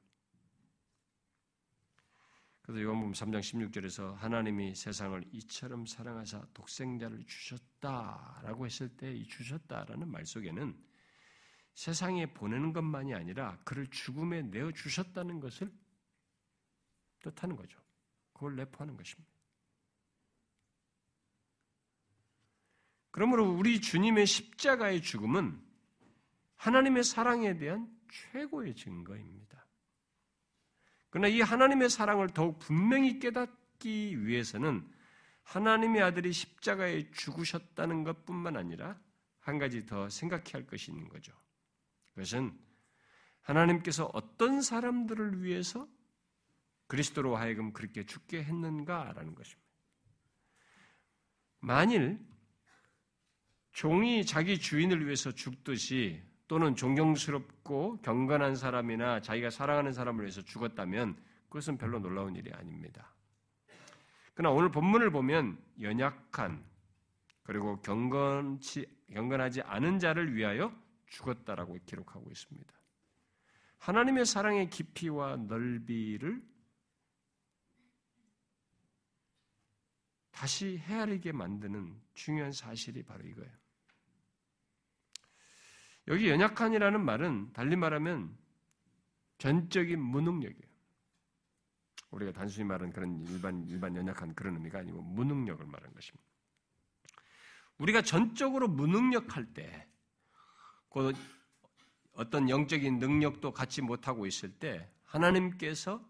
그래서 요한복음 3장 16절에서 하나님이 세상을 이처럼 사랑하사 독생자를 주셨다라고 했을 때 이 주셨다라는 말 속에는 세상에 보내는 것만이 아니라 그를 죽음에 내어 주셨다는 것을 뜻하는 거죠. 그걸 내포하는 것입니다. 그러므로 우리 주님의 십자가의 죽음은 하나님의 사랑에 대한 최고의 증거입니다. 그러나 이 하나님의 사랑을 더욱 분명히 깨닫기 위해서는 하나님의 아들이 십자가에 죽으셨다는 것뿐만 아니라 한 가지 더 생각해야 할 것이 있는 거죠. 그것은 하나님께서 어떤 사람들을 위해서 그리스도로 하여금 그렇게 죽게 했는가라는 것입니다. 만일 종이 자기 주인을 위해서 죽듯이 또는 존경스럽고 경건한 사람이나 자기가 사랑하는 사람을 위해서 죽었다면 그것은 별로 놀라운 일이 아닙니다. 그러나 오늘 본문을 보면 연약한 그리고 경건치, 경건하지 않은 자를 위하여 죽었다라고 기록하고 있습니다. 하나님의 사랑의 깊이와 넓이를 다시 헤아리게 만드는 중요한 사실이 바로 이거예요. 여기 연약한이라는 말은 달리 말하면 전적인 무능력이에요. 우리가 단순히 말하는 그런 일반 일반 연약한 그런 의미가 아니고 무능력을 말하는 것입니다. 우리가 전적으로 무능력할 때, 그 어떤 영적인 능력도 갖지 못하고 있을 때 하나님께서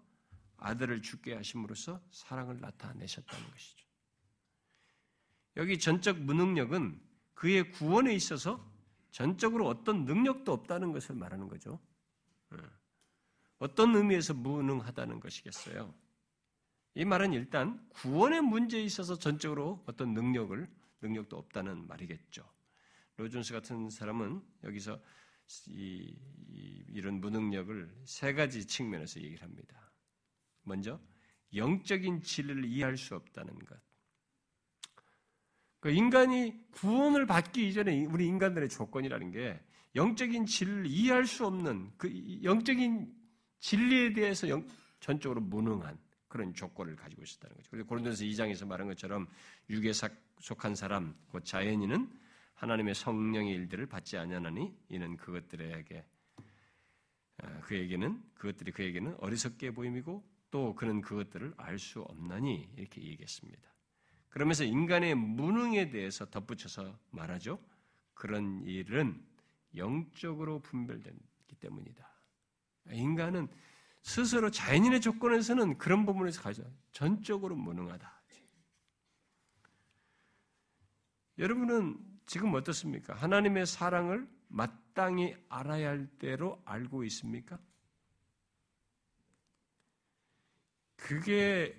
아들을 죽게 하심으로써 사랑을 나타내셨다는 것이죠. 여기 전적 무능력은 그의 구원에 있어서 전적으로 어떤 능력도 없다는 것을 말하는 거죠. 예. 어떤 의미에서 무능하다는 것이겠어요? 이 말은 일단 구원의 문제에 있어서 전적으로 어떤 능력을 능력도 없다는 말이겠죠. 로존스 같은 사람은 여기서 이, 이, 런 무능력을 세 가지 측면에서 얘기를 합니다. 먼저 영적인 진리를 이해할 수 없다는 것. 그 인간이 구원을 받기 이전에 우리 인간들의 조건이라는 게 영적인 진리를 이해할 수 없는 그 영적인 진리에 대해서 영, 전적으로 무능한 그런 조건을 가지고 있었다는 거죠. 그래서 고린도서 2장에서 말한 것처럼 육에 속한 사람, 곧 자연인은 하나님의 성령의 일들을 받지 아니하나니 이는 그것들에게 아, 그에게는 그것들이 그에게는 어리석게 보임이고 또 그는 그것들을 알 수 없나니 이렇게 얘기했습니다. 그러면서 인간의 무능에 대해서 덧붙여서 말하죠. 그런 일은 영적으로 분별되기 때문이다. 인간은 스스로 자연인의 조건에서는 그런 부분에서 가져 전적으로 무능하다. 여러분은 지금 어떻습니까? 하나님의 사랑을 마땅히 알아야 할 대로 알고 있습니까? 그게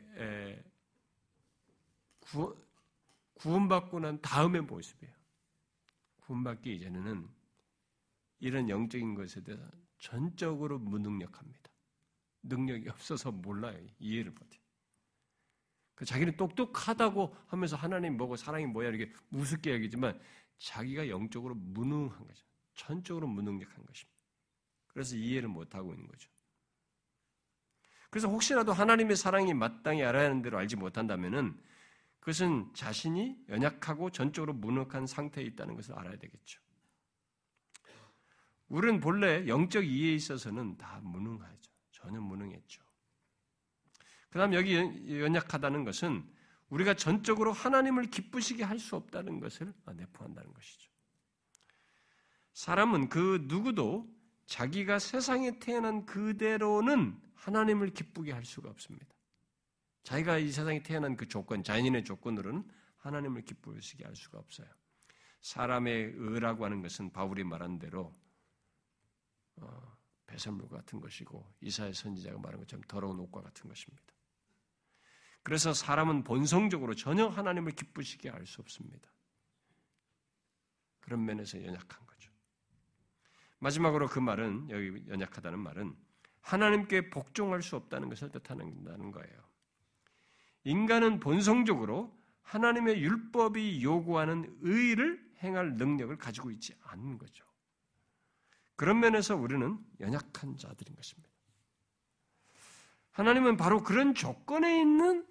구원받고 난 다음의 모습이에요. 구원받기 이전에는 이런 영적인 것에 대해서 전적으로 무능력합니다. 능력이 없어서 몰라요. 이해를 못해요. 그 자기는 똑똑하다고 하면서 하나님 뭐고 사랑이 뭐야 이렇게 우습게 여기지만 자기가 영적으로 무능한 거죠. 전적으로 무능력한 것입니다. 그래서 이해를 못하고 있는 거죠. 그래서 혹시라도 하나님의 사랑이 마땅히 알아야 하는 대로 알지 못한다면은 그것은 자신이 연약하고 전적으로 무능한 상태에 있다는 것을 알아야 되겠죠. 우리는 본래 영적 이해에 있어서는 다 무능하죠. 전혀 무능했죠. 그 다음 여기 연약하다는 것은 우리가 전적으로 하나님을 기쁘시게 할 수 없다는 것을 내포한다는 것이죠. 사람은 그 누구도 자기가 세상에 태어난 그대로는 하나님을 기쁘게 할 수가 없습니다. 자기가 이 세상에 태어난 그 조건, 자연인의 조건으로는 하나님을 기쁘시게 할 수가 없어요. 사람의 의라고 하는 것은 바울이 말한 대로 어, 배설물 같은 것이고 이사의 선지자가 말한 것처럼 더러운 옷과 같은 것입니다. 그래서 사람은 본성적으로 전혀 하나님을 기쁘시게 할 수 없습니다. 그런 면에서 연약한 거죠. 마지막으로 그 말은 여기 연약하다는 말은 하나님께 복종할 수 없다는 것을 뜻하는 거예요. 인간은 본성적으로 하나님의 율법이 요구하는 의를 행할 능력을 가지고 있지 않는 거죠. 그런 면에서 우리는 연약한 자들인 것입니다. 하나님은 바로 그런 조건에 있는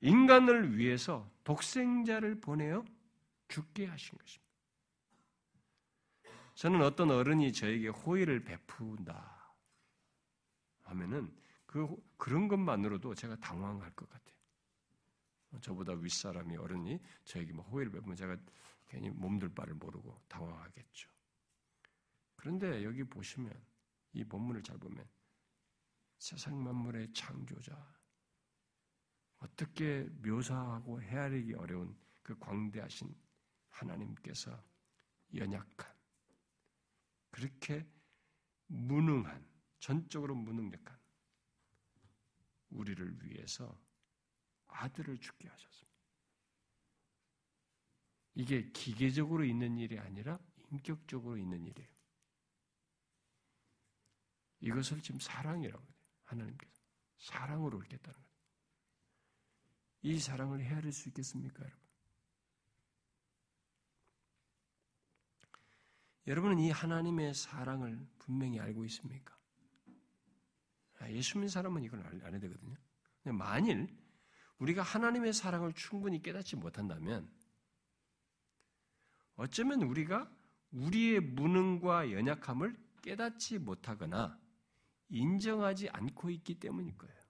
인간을 위해서 독생자를 보내어 죽게 하신 것입니다. 저는 어떤 어른이 저에게 호의를 베푼다 하면은 그 그런 것만으로도 제가 당황할 것 같아요. 저보다 윗사람이 어른이 저에게 뭐 호의를 베푸면 제가 괜히 몸둘 바를 모르고 당황하겠죠. 그런데 여기 보시면 이 본문을 잘 보면 세상 만물의 창조자 어떻게 묘사하고 헤아리기 어려운 그 광대하신 하나님께서 연약한 그렇게 무능한 전적으로 무능력한 우리를 위해서 아들을 죽게 하셨습니다. 이게 기계적으로 있는 일이 아니라 인격적으로 있는 일이에요. 이것을 지금 사랑이라고 해요. 하나님께서 사랑으로 읽겠다는 거예요. 이 사랑을 헤아릴 수 있겠습니까, 여러분? 여러분은 이 하나님의 사랑을 분명히 알고 있습니까? 아, 예수 믿는 사람은 이걸 안 해야 되거든요. 만일 우리가 하나님의 사랑을 충분히 깨닫지 못한다면 어쩌면 우리가 우리의 무능과 연약함을 깨닫지 못하거나 인정하지 않고 있기 때문일 거예요.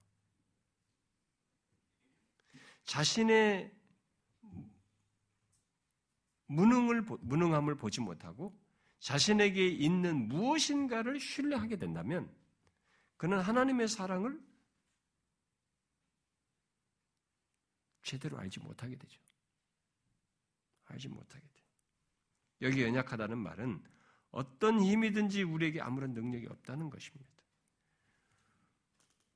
자신의 무능을, 무능함을 보지 못하고 자신에게 있는 무엇인가를 신뢰하게 된다면 그는 하나님의 사랑을 제대로 알지 못하게 되죠. 알지 못하게 돼요. 여기 연약하다는 말은 어떤 힘이든지 우리에게 아무런 능력이 없다는 것입니다.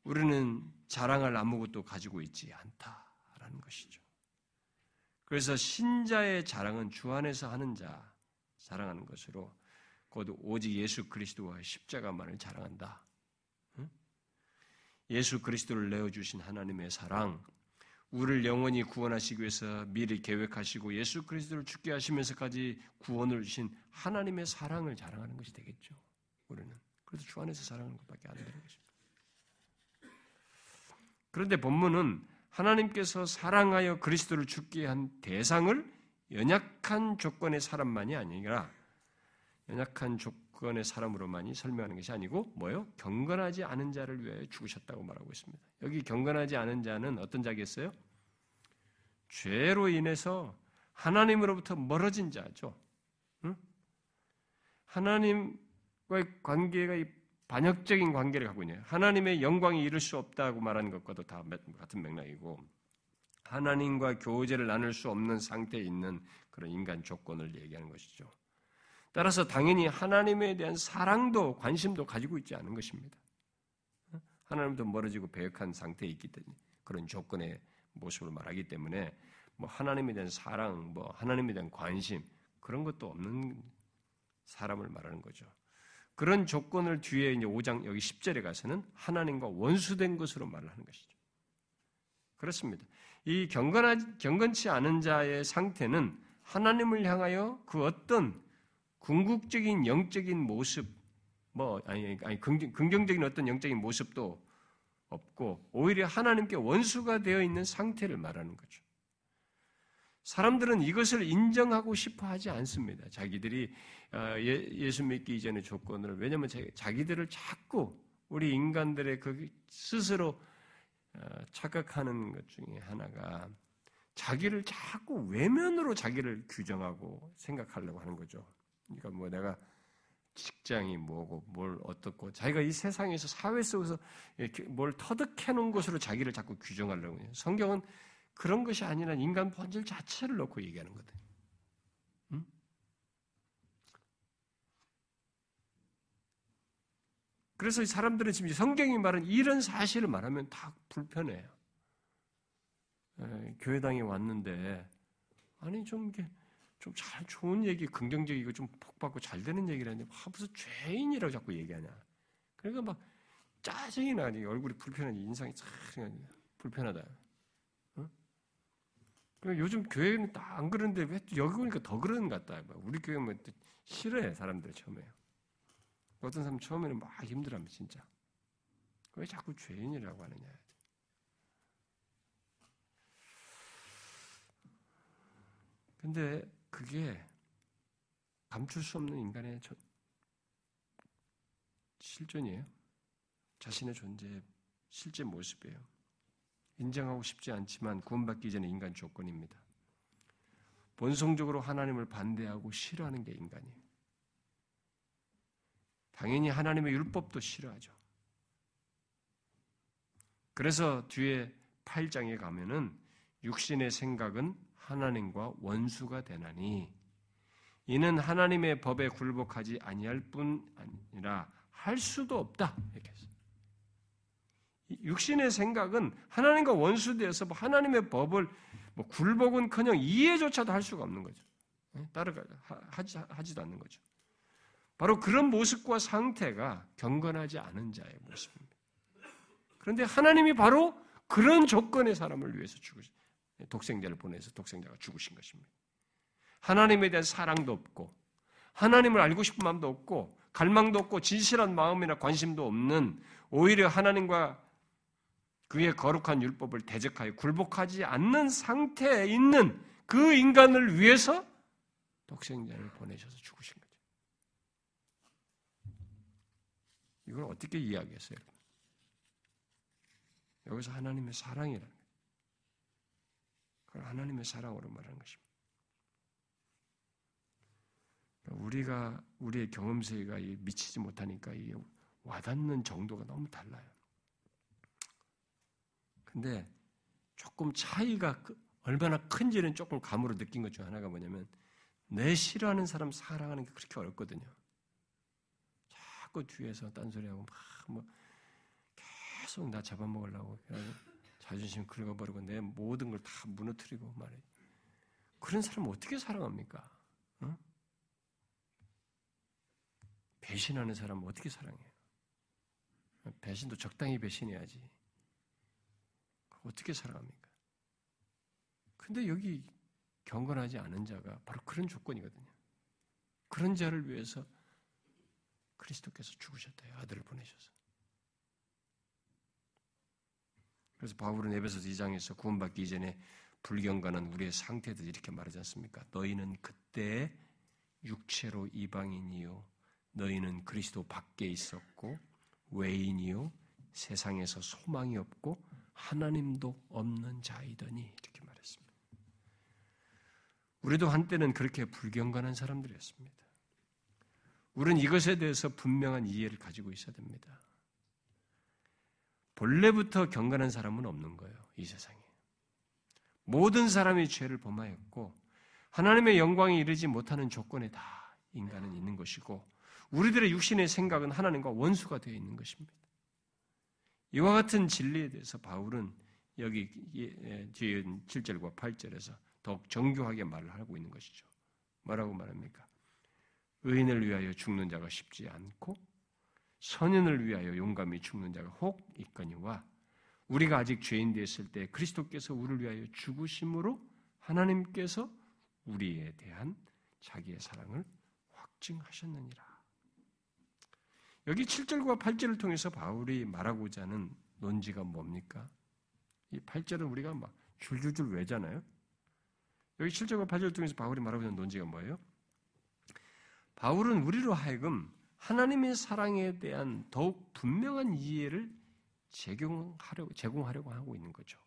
우리는 자랑할 아무것도 가지고 있지 않다라는 것이죠. 그래서 신자의 자랑은 주 안에서 하는 자 자랑하는 것으로 곧 오직 예수 그리스도와 십자가만을 자랑한다. 예수 그리스도를 내어 주신 하나님의 사랑, 우리를 영원히 구원하시기 위해서 미리 계획하시고 예수 그리스도를 죽게 하시면서까지 구원을 주신 하나님의 사랑을 자랑하는 것이 되겠죠. 우리는 그래서 주 안에서 사랑하는 것밖에 안 되는 것입니다. 그런데 본문은 하나님께서 사랑하여 그리스도를 죽게 한 대상을 연약한 조건의 사람만이 아니라 연약한 조건 의 사람으로만이 설명하는 것이 아니고 뭐요? 경건하지 않은 자를 위하여 죽으셨다고 말하고 있습니다. 여기 경건하지 않은 자는 어떤 자겠어요? 죄로 인해서 하나님으로부터 멀어진 자죠. 응? 하나님과의 관계가 반역적인 관계를 갖고 있네요. 하나님의 영광이 이룰 수 없다고 말하는 것과도 다 같은 맥락이고 하나님과 교제를 나눌 수 없는 상태에 있는 그런 인간 조건을 얘기하는 것이죠. 따라서 당연히 하나님에 대한 사랑도 관심도 가지고 있지 않은 것입니다. 하나님도 멀어지고 배역한 상태에 있기 때문에 그런 조건의 모습을 말하기 때문에 뭐 하나님에 대한 사랑, 뭐 하나님에 대한 관심 그런 것도 없는 사람을 말하는 거죠. 그런 조건을 뒤에 이제 5장 여기 10절에 가서는 하나님과 원수된 것으로 말을 하는 것이죠. 그렇습니다. 이 경건하, 경건치 않은 자의 상태는 하나님을 향하여 그 어떤 궁극적인 영적인 모습, 뭐 아니, 아니 긍정, 긍정적인 어떤 영적인 모습도 없고 오히려 하나님께 원수가 되어 있는 상태를 말하는 거죠. 사람들은 이것을 인정하고 싶어 하지 않습니다. 자기들이 어, 예, 수 믿기 이전의 조건을 왜냐하면 자기들을 자꾸 우리 인간들의 그 스스로 어, 착각하는 것 중에 하나가 자기를 자꾸 외면으로 자기를 규정하고 생각하려고 하는 거죠. 그러니까 뭐 내가 직장이 뭐고 뭘 어떻고 자기가 이 세상에서 사회 속에서 이렇게 뭘 터득해 놓은 것으로 자기를 자꾸 규정하려고 해요. 성경은 그런 것이 아니라 인간 본질 자체를 놓고 얘기하는 거거든요. 응? 그래서 사람들은 지금 성경이 말하는 이런 사실을 말하면 다 불편해요. 에, 교회당에 왔는데 아니 좀 이게 좀 잘 좋은 얘기, 긍정적이고 좀 복받고 잘 되는 얘기를 하는데 아, 무슨 죄인이라고 자꾸 얘기하냐. 그러니까 막 짜증이 나니 얼굴이 불편하니 인상이 참 불편하다. 어? 요즘 교회는 다 안 그러는데 왜 여기 오니까 더 그러는 것 같다. 우리 교회는 뭐 싫어해 사람들 처음에. 어떤 사람 처음에는 막 힘들어하면 진짜. 왜 자꾸 죄인이라고 하느냐. 근데 그게 감출 수 없는 인간의 실존이에요. 자신의 존재의 실제 모습이에요. 인정하고 싶지 않지만 구원받기 전에 인간 조건입니다. 본성적으로 하나님을 반대하고 싫어하는 게 인간이에요. 당연히 하나님의 율법도 싫어하죠. 그래서 뒤에 8장에 가면은 육신의 생각은 하나님과 원수가 되나니 이는 하나님의 법에 굴복하지 아니할 뿐 아니라 할 수도 없다. 이렇게 했어요. 육신의 생각은 하나님과 원수되어서 뭐 하나님의 법을 뭐 굴복은커녕 이해조차도 할 수가 없는 거죠. 예? 따르가 하지, 하지도 않는 거죠. 바로 그런 모습과 상태가 경건하지 않은 자의 모습입니다. 그런데 하나님이 바로 그런 조건의 사람을 위해서 죽으신 독생자를 보내서 독생자가 죽으신 것입니다. 하나님에 대한 사랑도 없고 하나님을 알고 싶은 마음도 없고 갈망도 없고 진실한 마음이나 관심도 없는 오히려 하나님과 그의 거룩한 율법을 대적하여 굴복하지 않는 상태에 있는 그 인간을 위해서 독생자를 보내셔서 죽으신 거죠. 이걸 어떻게 이야기했어요? 여기서 하나님의 사랑이라 그걸 하나님의 사랑으로 말하는 것입니다. 그러니까 우리가 우리의 경험 세계가 미치지 못하니까 와닿는 정도가 너무 달라요. 근데 조금 차이가 얼마나 큰지는 조금 감으로 느낀 것 중 하나가 뭐냐면 내 싫어하는 사람 사랑하는 게 그렇게 어렵거든요. 자꾸 뒤에서 딴소리하고 막 뭐 계속 나 잡아먹으려고 자존심 긁어버리고 내 모든 걸 다 무너뜨리고 말해. 그런 사람 어떻게 사랑합니까? 어? 배신하는 사람 어떻게 사랑해요? 배신도 적당히 배신해야지. 어떻게 사랑합니까? 근데 여기 경건하지 않은 자가 바로 그런 조건이거든요. 그런 자를 위해서 그리스도께서 죽으셨대요. 아들을 보내셔서. 그래서 바울은 에베소서 2장에서 구원받기 이전에 불경건한 우리의 상태도 이렇게 말하지 않습니까? 너희는 그때 육체로 이방인이요. 너희는 그리스도 밖에 있었고 외인이요. 세상에서 소망이 없고 하나님도 없는 자이더니 이렇게 말했습니다. 우리도 한때는 그렇게 불경건한 사람들이었습니다. 우리는 이것에 대해서 분명한 이해를 가지고 있어야 됩니다. 본래부터 경건한 사람은 없는 거예요, 이 세상에. 모든 사람이 죄를 범하였고, 하나님의 영광에 이르지 못하는 조건에 다 인간은 있는 것이고, 우리들의 육신의 생각은 하나님과 원수가 되어 있는 것입니다. 이와 같은 진리에 대해서 바울은 여기 뒤에 7절과 8절에서 더욱 정교하게 말을 하고 있는 것이죠. 뭐라고 말합니까? 의인을 위하여 죽는 자가 쉽지 않고 선인을 위하여 용감히 죽는 자가 혹 있거니와 우리가 아직 죄인 되었을 때 그리스도께서 우리를 위하여 죽으심으로 하나님께서 우리에 대한 자기의 사랑을 확증하셨느니라. 여기 7절과 8절을 통해서 바울이 말하고자 하는 논지가 뭡니까? 이 8절은 우리가 막 줄줄줄 외잖아요. 여기 7절과 8절을 통해서 바울이 말하고자 하는 논지가 뭐예요? 바울은 우리로 하여금 하나님의 사랑에 대한 더욱 분명한 이해를 제공하려고, 제공하려고 하고 있는 거죠.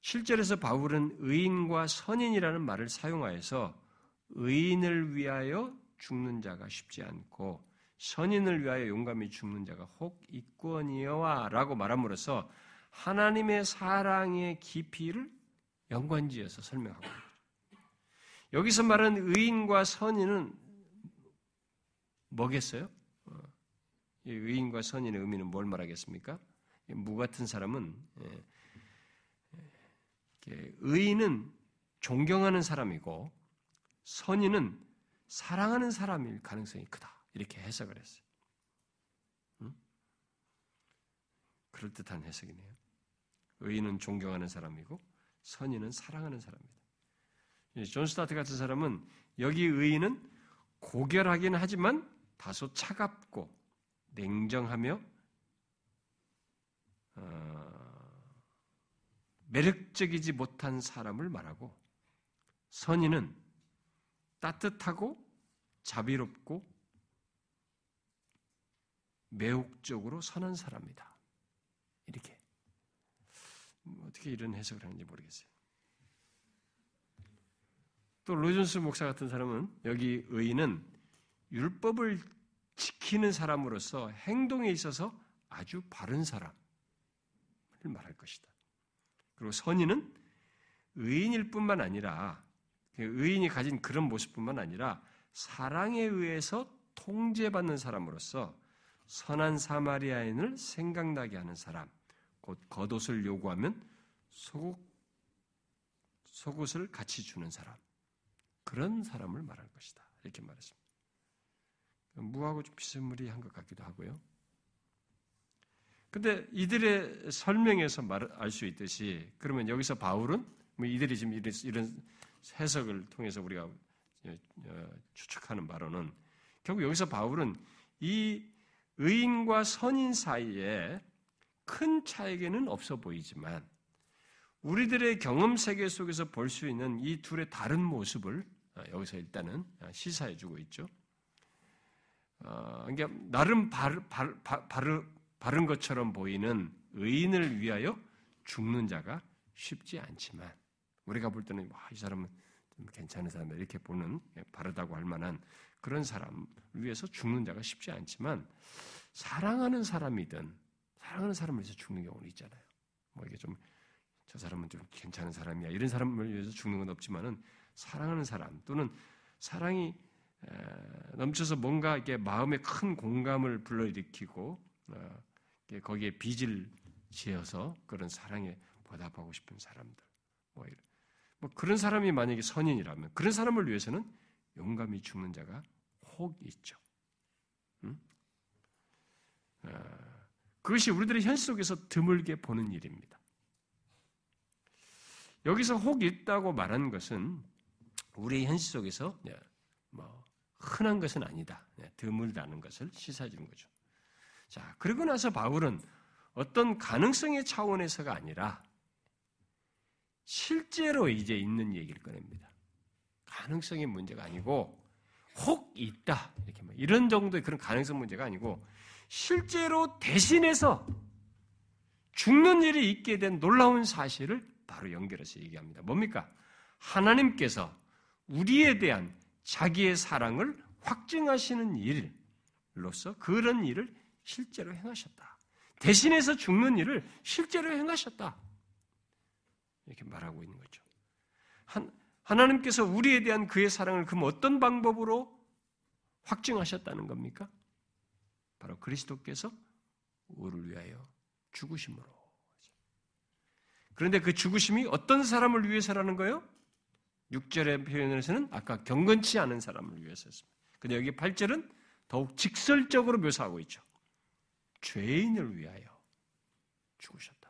실제로서 바울은 의인과 선인이라는 말을 사용하여서 의인을 위하여 죽는 자가 쉽지 않고 선인을 위하여 용감히 죽는 자가 혹 있거니와 라고 말함으로써 하나님의 사랑의 깊이를 연관지어서 설명하고 있습니다. 여기서 말하는 의인과 선인은 뭐겠어요? 어, 의인과 선인의 의미는 뭘 말하겠습니까? 무 같은 사람은 예, 의인은 존경하는 사람이고 선인은 사랑하는 사람일 가능성이 크다. 이렇게 해석을 했어요. 응? 그럴 듯한 해석이네요. 의인은 존경하는 사람이고 선인은 사랑하는 사람입니다. 존 스토트 같은 사람은 여기 의인은 고결하긴 하지만 다소 차갑고 냉정하며 어, 매력적이지 못한 사람을 말하고 선인은 따뜻하고 자비롭고 매혹적으로 선한 사람이다. 이렇게 어떻게 이런 해석을 하는지 모르겠어요. 또 로존스 목사 같은 사람은 여기 의인은 율법을 지키는 사람으로서 행동에 있어서 아주 바른 사람을 말할 것이다. 그리고 선인은 의인일 뿐만 아니라 그 의인이 가진 그런 모습뿐만 아니라 사랑에 의해서 통제받는 사람으로서 선한 사마리아인을 생각나게 하는 사람, 곧 겉옷을 요구하면 속옷, 속옷을 같이 주는 사람, 그런 사람을 말할 것이다. 이렇게 말했습니다. 무하고 좀 비스무리한 것 같기도 하고요. 근데 이들의 설명에서 알 수 있듯이 그러면 여기서 바울은 뭐 이들이 지금 이런, 해석을 통해서 우리가 어, 추측하는 바로는 결국 여기서 바울은 이 의인과 선인 사이에 큰 차이는 없어 보이지만 우리들의 경험 세계 속에서 볼 수 있는 이 둘의 다른 모습을 어, 여기서 일단은 시사해 주고 있죠. 어, 그러니까 나름 바르, 바르, 바르, 바른 것처럼 보이는 의인을 위하여 죽는 자가 쉽지 않지만 우리가 볼 때는 와, 이 사람은 좀 괜찮은 사람 이렇게 보는 예, 바르다고 할 만한 그런 사람을 위해서 죽는 자가 쉽지 않지만 사랑하는 사람이든 사랑하는 사람을 위해서 죽는 경우는 있잖아요. 뭐 이게 좀 저 사람은 좀 괜찮은 사람이야 이런 사람을 위해서 죽는 건 없지만은 사랑하는 사람 또는 사랑이 넘쳐서 뭔가 이게 마음에 큰 공감을 불러일으키고 어, 거기에 빚을 지어서 그런 사랑에 보답하고 싶은 사람들 뭐, 뭐 그런 사람이 만약에 선인이라면 그런 사람을 위해서는 용감히 죽는 자가 혹 있죠. 음? 그것이 우리들의 현실 속에서 드물게 보는 일입니다. 여기서 혹 있다고 말한 것은 우리 현실 속에서 뭐 흔한 것은 아니다. 드물다는 것을 시사해주는 거죠. 자, 그러고 나서 바울은 어떤 가능성의 차원에서가 아니라 실제로 이제 있는 얘기를 꺼냅니다. 가능성의 문제가 아니고 혹 있다. 이렇게 뭐 이런 정도의 그런 가능성 문제가 아니고 실제로 대신해서 죽는 일이 있게 된 놀라운 사실을 바로 연결해서 얘기합니다. 뭡니까? 하나님께서 우리에 대한 자기의 사랑을 확증하시는 일로서 그런 일을 실제로 행하셨다. 대신해서 죽는 일을 실제로 행하셨다. 이렇게 말하고 있는 거죠. 한, 하나님께서 우리에 대한 그의 사랑을 그럼 어떤 방법으로 확증하셨다는 겁니까? 바로 그리스도께서 우리를 위하여 죽으심으로. 그런데 그 죽으심이 어떤 사람을 위해서라는 거예요? 6절의 표현에서는 아까 경건치 않은 사람을 위해서였습니다. 근데 여기 8절은 더욱 직설적으로 묘사하고 있죠. 죄인을 위하여 죽으셨다.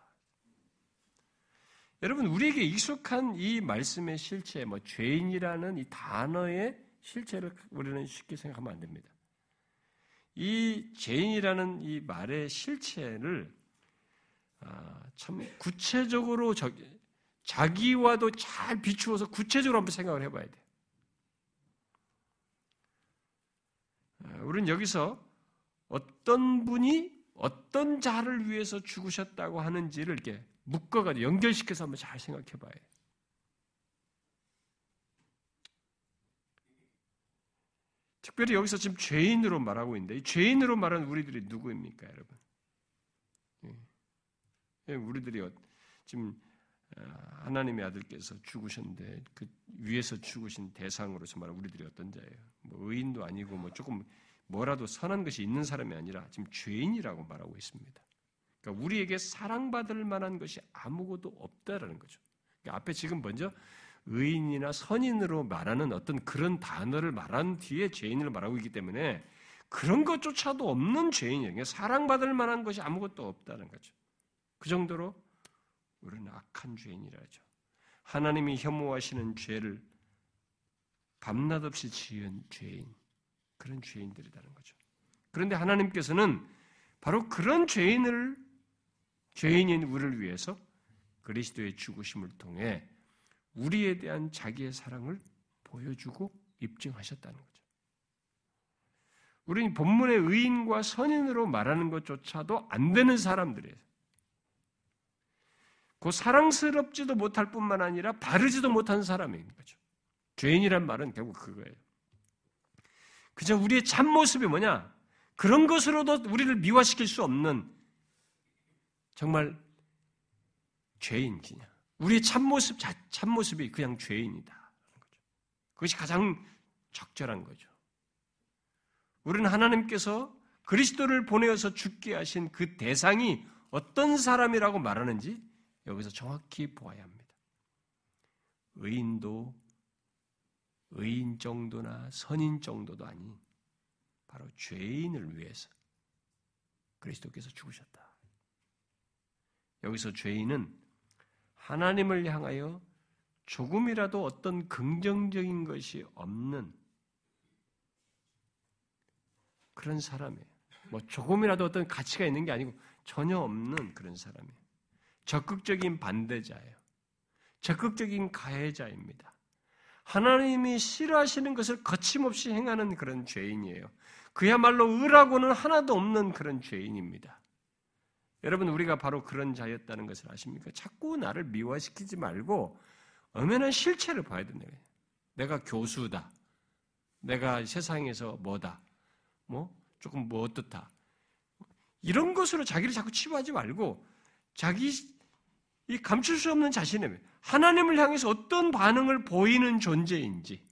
여러분, 우리에게 익숙한 이 말씀의 실체, 뭐, 죄인이라는 이 단어의 실체를 우리는 쉽게 생각하면 안 됩니다. 이 죄인이라는 이 말의 실체를 아, 참 구체적으로 자기와도 잘 비추어서 구체적으로 한번 생각을 해봐야 돼요. 아, 우리는 여기서 어떤 분이 어떤 자를 위해서 죽으셨다고 하는지를 이렇게 묶어가지고 연결시켜서 한번 잘 생각해 봐요. 특별히 여기서 지금 죄인으로 말하고 있는데, 죄인으로 말하는 우리들이 누구입니까, 여러분? 예. 예, 우리들이 어, 지금 어, 하나님의 아들께서 죽으셨는데 그 위에서 죽으신 대상으로서 말하는 우리들이 어떤 자예요? 뭐 의인도 아니고 뭐 조금 뭐라도 선한 것이 있는 사람이 아니라 지금 죄인이라고 말하고 있습니다. 그러니까 우리에게 사랑받을 만한 것이 아무것도 없다라는 거죠. 그러니까 앞에 지금 먼저 의인이나 선인으로 말하는 어떤 그런 단어를 말한 뒤에 죄인을 말하고 있기 때문에 그런 것조차도 없는 죄인이에요. 그러니까 사랑받을 만한 것이 아무것도 없다는 거죠. 그 정도로 우리는 악한 죄인이라죠. 하나님이 혐오하시는 죄를 밤낮 없이 지은 죄인. 그런 죄인들이라는 거죠. 그런데 하나님께서는 바로 그런 죄인을 죄인인 우리를 위해서 그리스도의 죽으심을 통해 우리에 대한 자기의 사랑을 보여주고 입증하셨다는 거죠. 우리는 본문의 의인과 선인으로 말하는 것조차도 안 되는 사람들이에요. 그 사랑스럽지도 못할 뿐만 아니라 바르지도 못한 사람인 거죠. 죄인이란 말은 결국 그거예요. 그저 우리의 참모습이 뭐냐? 그런 것으로도 우리를 미화시킬 수 없는 정말 죄인, 그냥. 우리의 참모습, 참모습이 그냥 죄인이다. 그것이 가장 적절한 거죠. 우리는 하나님께서 그리스도를 보내어서 죽게 하신 그 대상이 어떤 사람이라고 말하는지 여기서 정확히 보아야 합니다. 의인도 의인 정도나 선인 정도도 아닌 바로 죄인을 위해서 그리스도께서 죽으셨다. 여기서 죄인은 하나님을 향하여 조금이라도 어떤 긍정적인 것이 없는 그런 사람이에요. 뭐 조금이라도 어떤 가치가 있는 게 아니고 전혀 없는 그런 사람이에요. 적극적인 반대자예요. 적극적인 가해자입니다. 하나님이 싫어하시는 것을 거침없이 행하는 그런 죄인이에요. 그야말로 의라고는 하나도 없는 그런 죄인입니다. 여러분 우리가 바로 그런 자였다는 것을 아십니까? 자꾸 나를 미화시키지 말고 엄연한 실체를 봐야 된다. 내가 교수다. 내가 세상에서 뭐다. 뭐 조금 뭐 어떻다. 이런 것으로 자기를 자꾸 치부하지 말고 자기 이 감출 수 없는 자신의 하나님을 향해서 어떤 반응을 보이는 존재인지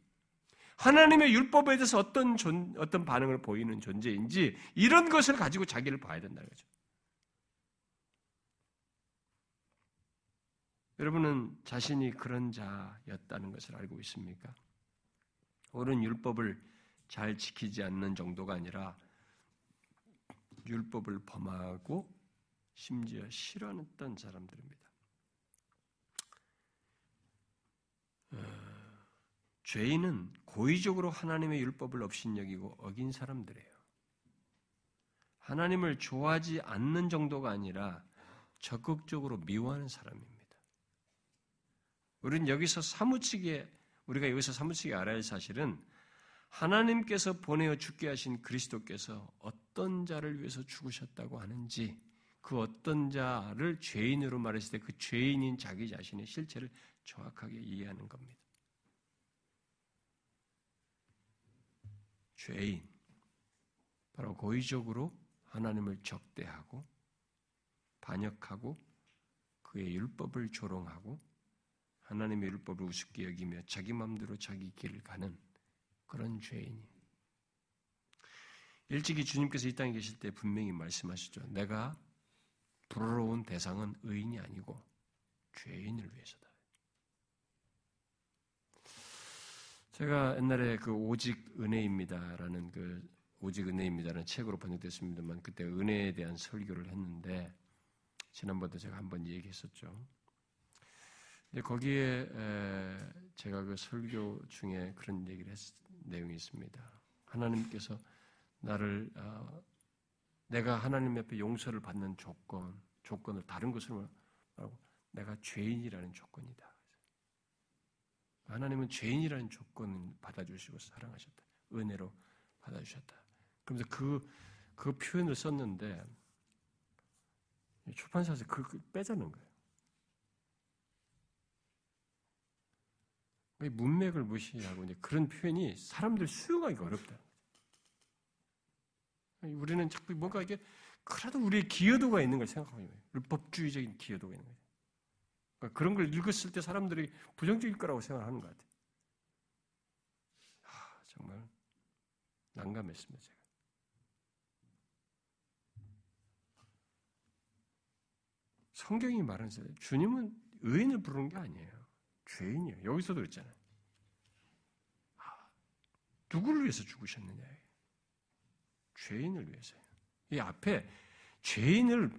하나님의 율법에 대해서 어떤 존, 어떤 반응을 보이는 존재인지 이런 것을 가지고 자기를 봐야 된다는 거죠. 여러분은 자신이 그런 자였다는 것을 알고 있습니까? 옳은 율법을 잘 지키지 않는 정도가 아니라 율법을 범하고 심지어 싫어했던 사람들입니다. 어, 죄인은 고의적으로 하나님의 율법을 업신여기고 어긴 사람들이에요. 하나님을 좋아하지 않는 정도가 아니라 적극적으로 미워하는 사람입니다. 우리는 여기서 사무치게 우리가 여기서 사무치게 알아야 할 사실은 하나님께서 보내어 죽게 하신 그리스도께서 어떤 자를 위해서 죽으셨다고 하는지 그 어떤 자를 죄인으로 말했을 때 그 죄인인 자기 자신의 실체를 정확하게 이해하는 겁니다. 죄인. 바로 고의적으로 하나님을 적대하고 반역하고 그의 율법을 조롱하고 하나님의 율법을 우습게 여기며 자기 마음대로 자기 길을 가는 그런 죄인이. 일찍이 주님께서 이 땅에 계실 때 분명히 말씀하시죠. 내가 부러운 대상은 의인이 아니고 죄인을 위해서다. 제가 옛날에 그 오직 은혜입니다라는 그 오직 은혜입니다라는 책으로 번역됐습니다만 그때 은혜에 대한 설교를 했는데 지난번에 제가 한번 얘기했었죠. 근데 거기에 제가 그 설교 중에 그런 얘기를 했, 내용이 있습니다. 하나님께서 나를 어, 내가 하나님 옆에 용서를 받는 조건, 조건을 다른 것으로 말하고 내가 죄인이라는 조건이다. 하나님은 죄인이라는 조건을 받아주시고 사랑하셨다. 은혜로 받아주셨다. 그러면서 그, 그 표현을 썼는데 출판사에서 그, 그 빼자는 거예요. 문맥을 무시하고 이제 그런 표현이 사람들 수용하기 어렵다. 우리는 자꾸 뭔가 이게 그래도 우리의 기여도가 있는 걸 생각하고 있는 거예요. 율법주의적인 기여도가 있는 거예요. 그런 걸 읽었을 때 사람들이 부정적일 거라고 생각하는 것 같아요. 아, 정말 난감했습니다. 제가. 성경이 말하는 주님은 의인을 부르는 게 아니에요. 죄인이에요. 여기서도 그랬잖아요. 아, 누구를 위해서 죽으셨느냐? 죄인을 위해서요. 이 앞에 죄인을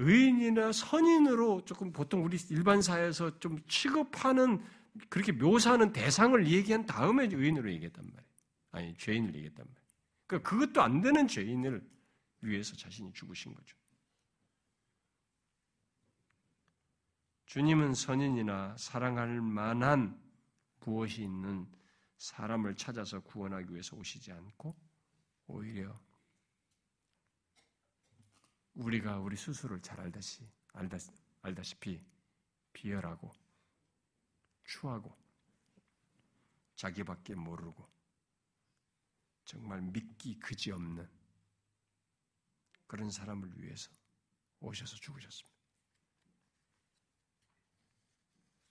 의인이나 선인으로 조금 보통 우리 일반 사회에서 좀 취급하는 그렇게 묘사하는 대상을 얘기한 다음에 의인으로 얘기했단 말이에요. 아니 죄인을 얘기했단 말이에요. 그러니까 그것도 안 되는 죄인을 위해서 자신이 죽으신 거죠. 주님은 선인이나 사랑할 만한 무엇이 있는 사람을 찾아서 구원하기 위해서 오시지 않고 오히려 우리가 우리 스스로를 잘 알다시, 알다, 알다시피 비열하고 추하고 자기밖에 모르고 정말 믿기 그지없는 그런 사람을 위해서 오셔서 죽으셨습니다.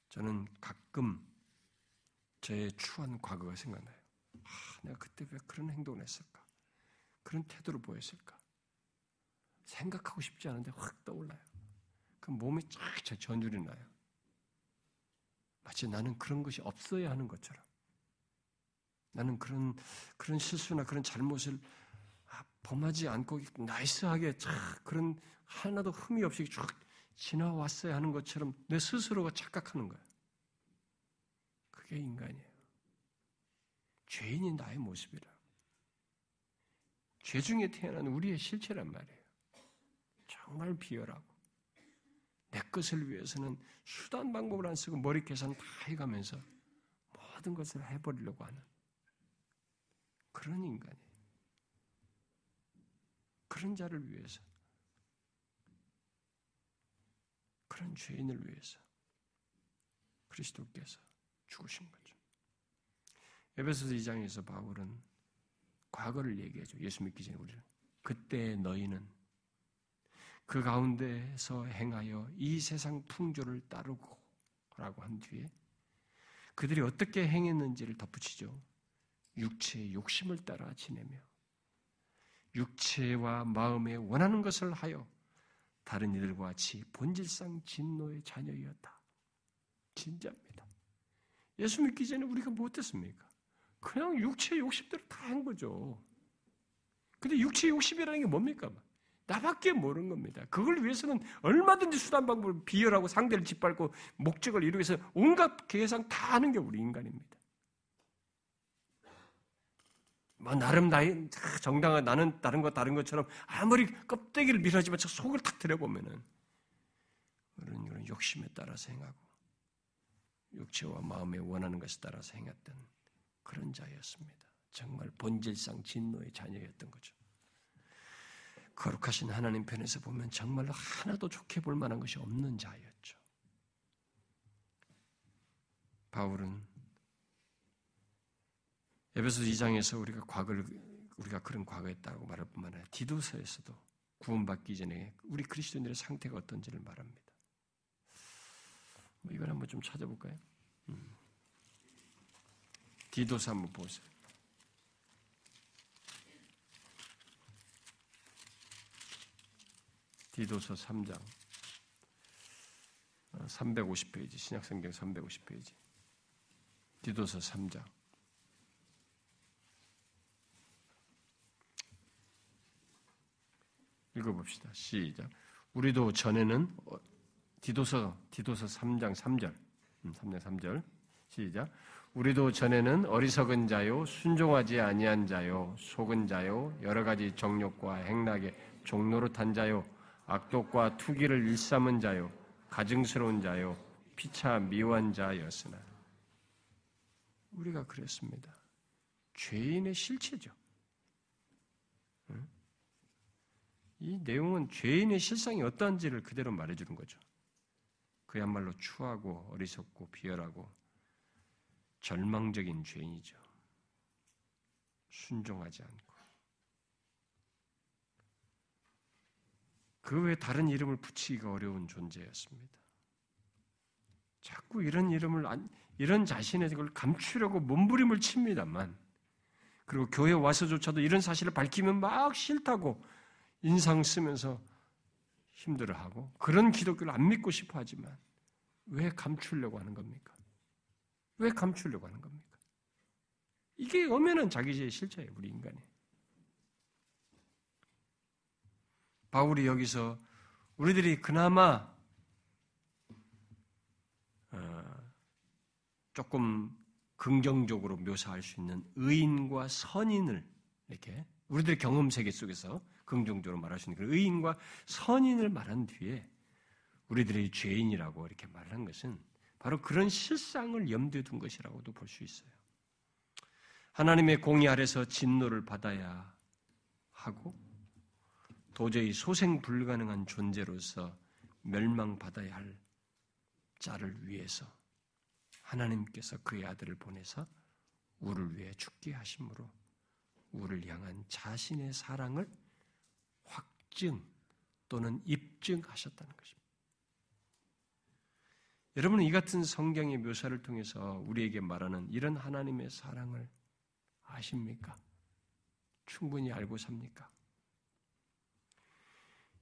저는 가끔 저의 추한 과거가 생각나요. 아, 내가 그때 왜 그런 행동을 했을까? 그런 태도를 보였을까? 생각하고 싶지 않은데 확 떠올라요. 그 몸이 쫙 전율이 나요. 마치 나는 그런 것이 없어야 하는 것처럼. 나는 그런, 그런 실수나 그런 잘못을 아, 범하지 않고 나이스하게 쫙 그런 하나도 흠이 없이 쭉 지나왔어야 하는 것처럼 내 스스로가 착각하는 거야. 그게 인간이에요. 죄인이 나의 모습이라. 죄 중에 태어난 우리의 실체란 말이에요. 정말 비열하고 내 것을 위해서는 수단 방법을 안 쓰고 머리 계산 다 해가면서 모든 것을 해버리려고 하는 그런 인간이에요. 그런 자를 위해서 그런 죄인을 위해서 그리스도께서 죽으신 거죠. 에베소서 2장에서 바울은 과거를 얘기하죠. 예수 믿기 전에 우리는 그때 너희는 그 가운데서 행하여 이 세상 풍조를 따르고 라고 한 뒤에 그들이 어떻게 행했는지를 덧붙이죠. 육체의 욕심을 따라 지내며 육체와 마음에 원하는 것을 하여 다른 이들과 같이 본질상 진노의 자녀이었다. 진짜입니다. 예수 믿기 전에 우리가 무엇했습니까? 그냥 육체의 욕심대로 다 한 거죠. 근데 육체의 욕심이라는 게 뭡니까? 나밖에 모르는 겁니다. 그걸 위해서는 얼마든지 수단 방법을 비열하고 상대를 짓밟고 목적을 이루기 위해서 온갖 계산 다 하는 게 우리 인간입니다. 뭐 나름 나이 정당한 나는 다른 것 다른 것처럼 아무리 껍데기를 밀어지만 저 속을 탁 들여보면은 그런 이런 욕심에 따라서 행하고 육체와 마음에 원하는 것에 따라서 행했던 그런 자였습니다. 정말 본질상 진노의 자녀였던 거죠. 거룩하신 하나님 편에서 보면 정말로 하나도 좋게 볼 만한 것이 없는 자였죠. 바울은 에베소 2장에서 우리가 과거를 우리가 그런 과거였다고 말할 뿐만 아니라 디도서에서도 구원받기 전에 우리 그리스도인들의 상태가 어떤지를 말합니다. 뭐 이걸 한번 좀 찾아볼까요? 음. 디도서 한번 보세요. 디도서 3장 350페이지 신약성경 350페이지 디도서 3장 읽어봅시다. 시작. 우리도 전에는 어, 디도서 디도서 3장 3절 3장 3절 시작. 우리도 전에는 어리석은 자요 순종하지 아니한 자요 속은 자요 여러 가지 정욕과 행락에 종노릇한 자요 악독과 투기를 일삼은 자요 가증스러운 자요 피차 미워한 자였으나 우리가 그랬습니다. 죄인의 실체죠. 이 내용은 죄인의 실상이 어떠한지를 그대로 말해주는 거죠. 그야말로 추하고 어리석고 비열하고 절망적인 죄인이죠. 순종하지 않고. 그 외에 다른 이름을 붙이기가 어려운 존재였습니다. 자꾸 이런 이름을, 이런 자신의 걸 감추려고 몸부림을 칩니다만, 그리고 교회 와서조차도 이런 사실을 밝히면 막 싫다고 인상 쓰면서 힘들어하고 그런 기독교를 안 믿고 싶어 하지만 왜 감추려고 하는 겁니까? 왜 감추려고 하는 겁니까? 이게 엄연한 자기의 실체예요, 우리 인간이. 바울이 여기서 우리들이 그나마 어, 조금 긍정적으로 묘사할 수 있는 의인과 선인을 이렇게 우리들의 경험 세계 속에서 긍정적으로 말할 수 있는 그 의인과 선인을 말한 뒤에 우리들의 죄인이라고 이렇게 말하는 것은 바로 그런 실상을 염두에 둔 것이라고도 볼 수 있어요. 하나님의 공의 아래서 진노를 받아야 하고 도저히 소생 불가능한 존재로서 멸망받아야 할 자를 위해서 하나님께서 그의 아들을 보내서 우리를 위해 죽게 하심으로 우리를 향한 자신의 사랑을 확증 또는 입증하셨다는 것입니다. 여러분은 이 같은 성경의 묘사를 통해서 우리에게 말하는 이런 하나님의 사랑을 아십니까? 충분히 알고 삽니까?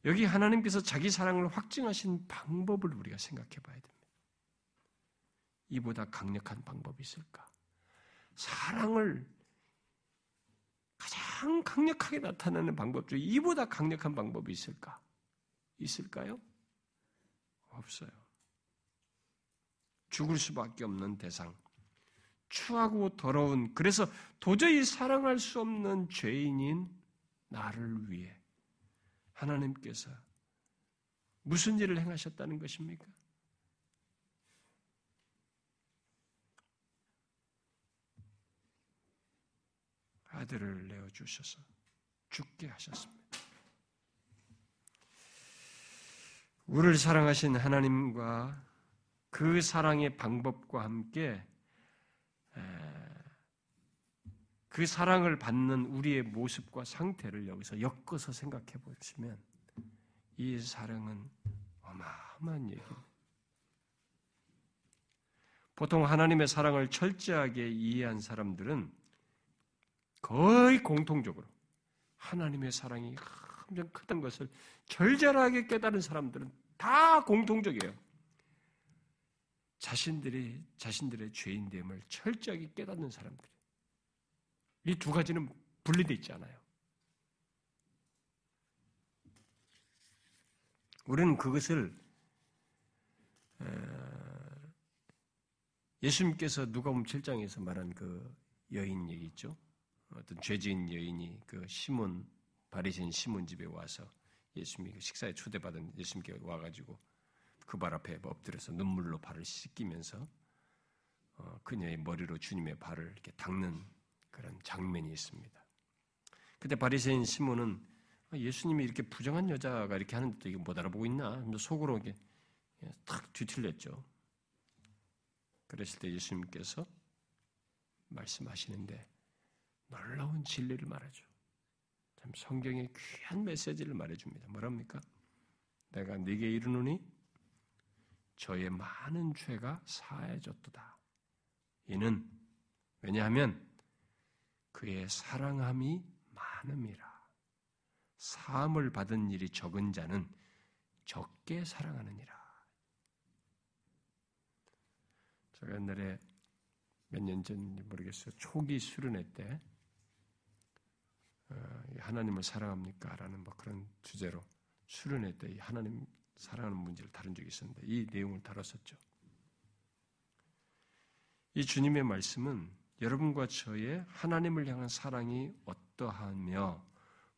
여기 하나님께서 자기 사랑을 확증하신 방법을 우리가 생각해 봐야 됩니다. 이보다 강력한 방법이 있을까? 사랑을 가장 강력하게 나타나는 방법 중에 이보다 강력한 방법이 있을까? 있을까요? 없어요. 죽을 수밖에 없는 대상, 추하고 더러운, 그래서 도저히 사랑할 수 없는 죄인인 나를 위해 하나님께서 무슨 일을 행하셨다는 것입니까? 아들을 내어 주셔서 죽게 하셨습니다. 우리를 사랑하신 하나님과 그 사랑의 방법과 함께 그 사랑을 받는 우리의 모습과 상태를 여기서 엮어서 생각해 보시면 이 사랑은 어마어마한 얘기입니다. 보통 하나님의 사랑을 철저하게 이해한 사람들은 거의 공통적으로 하나님의 사랑이 엄청 크다는 것을 절절하게 깨달은 사람들은 다 공통적이에요. 자신들이 자신들의 죄인됨을 철저하게 깨닫는 사람들. 이 두 가지는 분리되어 있지 않아요. 우리는 그것을 예수님께서 누가복음 7장에서 말한 그 여인 얘기 있죠. 어떤 죄지은 여인이 그 시몬 바리새인 시몬 집에 와서 예수님이 그 식사에 초대받은 예수님께 와가지고 그 발 앞에 엎드려서 눈물로 발을 씻기면서 어, 그녀의 머리로 주님의 발을 이렇게 닦는 그런 장면이 있습니다. 그때 바리새인 시몬은 아, 예수님이 이렇게 부정한 여자가 이렇게 하는데도 이게 못 알아보고 있나? 속으로 이게 탁 뒤틀렸죠. 그랬을 때 예수님께서 말씀하시는데 놀라운 진리를 말하죠. 참 성경의 귀한 메시지를 말해줍니다. 뭐랍니까? 내가 네게 이르노니 저의 많은 죄가 사해졌도다. 이는 왜냐하면 그의 사랑함이 많음이라. 사함을 받은 일이 적은 자는 적게 사랑하느니라. 제가 옛날에 몇 년 전인지 모르겠어요. 초기 수련회 때 어, 하나님을 사랑합니까? 라는 뭐 그런 주제로 수련회 때 하나님 사랑하는 문제를 다룬 적이 있었는데 이 내용을 다뤘었죠. 이 주님의 말씀은 여러분과 저의 하나님을 향한 사랑이 어떠하며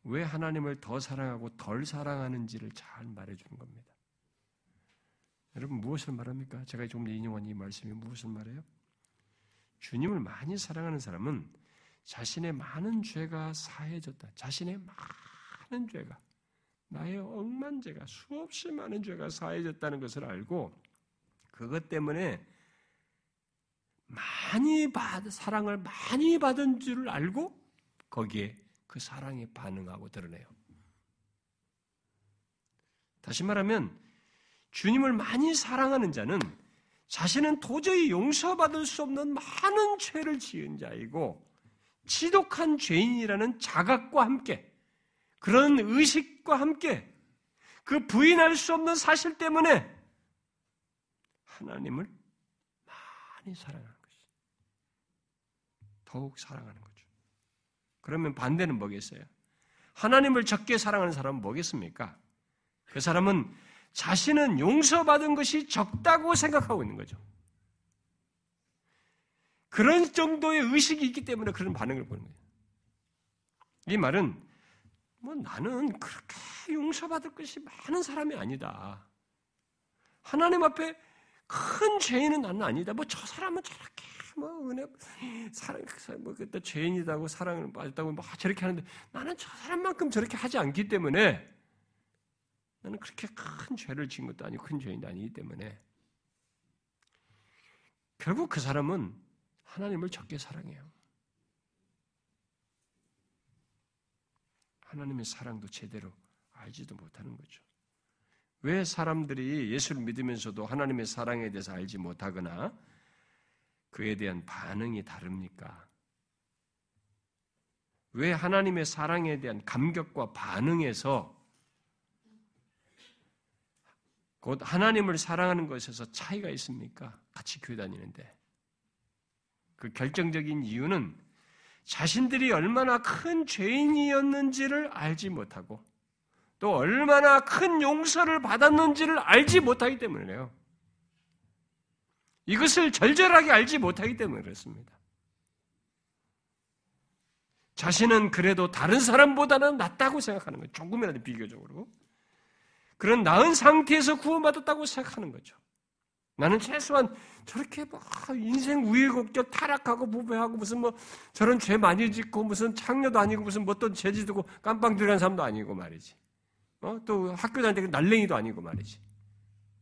왜 하나님을 더 사랑하고 덜 사랑하는지를 잘 말해주는 겁니다. 여러분 무엇을 말합니까? 제가 조금 인용한 이 말씀이 무엇을 말해요? 주님을 많이 사랑하는 사람은 자신의 많은 죄가 사해졌다. 자신의 많은 죄가 나의 억만 죄가 수없이 많은 죄가 사해졌다는 것을 알고 그것 때문에 많이 받 사랑을 많이 받은 줄을 알고 거기에 그 사랑에 반응하고 드러내요. 다시 말하면 주님을 많이 사랑하는 자는 자신은 도저히 용서받을 수 없는 많은 죄를 지은 자이고 지독한 죄인이라는 자각과 함께 그런 의식과 함께 그 부인할 수 없는 사실 때문에 하나님을 많이 것이 더욱 사랑하는 거죠. 그러면 반대는 뭐겠어요? 하나님을 적게 사랑하는 사람은 뭐겠습니까? 그 사람은 자신은 용서받은 것이 적다고 생각하고 있는 거죠. 그런 정도의 의식이 있기 때문에 그런 반응을 보는 거예요. 이 말은 뭐 나는 그렇게 용서받을 것이 많은 사람이 아니다. 하나님 앞에 큰 죄인은 나는 아니다. 뭐 저 사람은 저렇게 뭐 은혜 사랑 뭐 그때 죄인이다고 사랑을 받았다고 뭐 저렇게 하는데 나는 저 사람만큼 저렇게 하지 않기 때문에 나는 그렇게 큰 죄를 지은 것도 아니고 큰 죄인도 아니기 때문에 결국 그 사람은 하나님을 적게 사랑해요. 하나님의 사랑도 제대로 알지도 못하는 거죠. 왜 사람들이 예수를 믿으면서도 하나님의 사랑에 대해서 알지 못하거나 그에 대한 반응이 다릅니까? 왜 하나님의 사랑에 대한 감격과 반응에서 곧 하나님을 사랑하는 것에서 차이가 있습니까? 같이 교회 다니는데. 그 결정적인 이유는 자신들이 얼마나 큰 죄인이었는지를 알지 못하고 또 얼마나 큰 용서를 받았는지를 알지 못하기 때문이에요. 이것을 절절하게 알지 못하기 때문에 그렇습니다. 자신은 그래도 다른 사람보다는 낫다고 생각하는 거예요. 조금이라도 비교적으로. 그런 나은 상태에서 구원받았다고 생각하는 거죠. 나는 최소한 저렇게 뭐 인생 우여곡절 타락하고 부배하고 무슨 뭐 저런 죄 많이 짓고 무슨 창녀도 아니고 무슨 뭐 어떤 죄 짓고 깜빵 들어간 사람도 아니고 말이지. 어? 또 학교 다닐 때 날랭이도 아니고 말이지.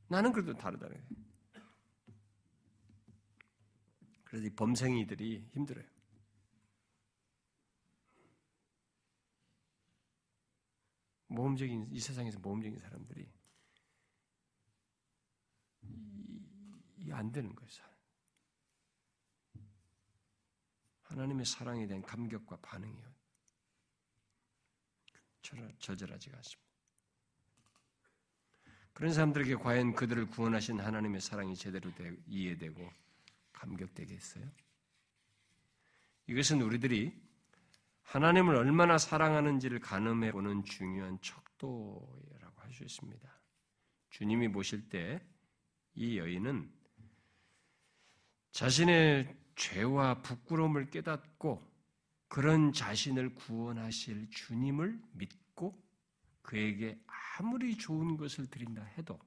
나는 그래도 다르다는 거예요. 그래서 이 범생이들이 힘들어요. 모험적인 이 세상에서 모험적인 사람들이 이게 안 되는 거예요. 하나님의 사랑에 대한 감격과 반응이요. 저절하지가 않습니다. 그런 사람들에게 과연 그들을 구원하신 하나님의 사랑이 제대로 이해되고 감격되겠어요? 이것은 우리들이 하나님을 얼마나 사랑하는지를 가늠해 보는 중요한 척도라고 할 수 있습니다. 주님이 보실 때 이 여인은 자신의 죄와 부끄러움을 깨닫고 그런 자신을 구원하실 주님을 믿고 그에게 아무리 좋은 것을 드린다 해도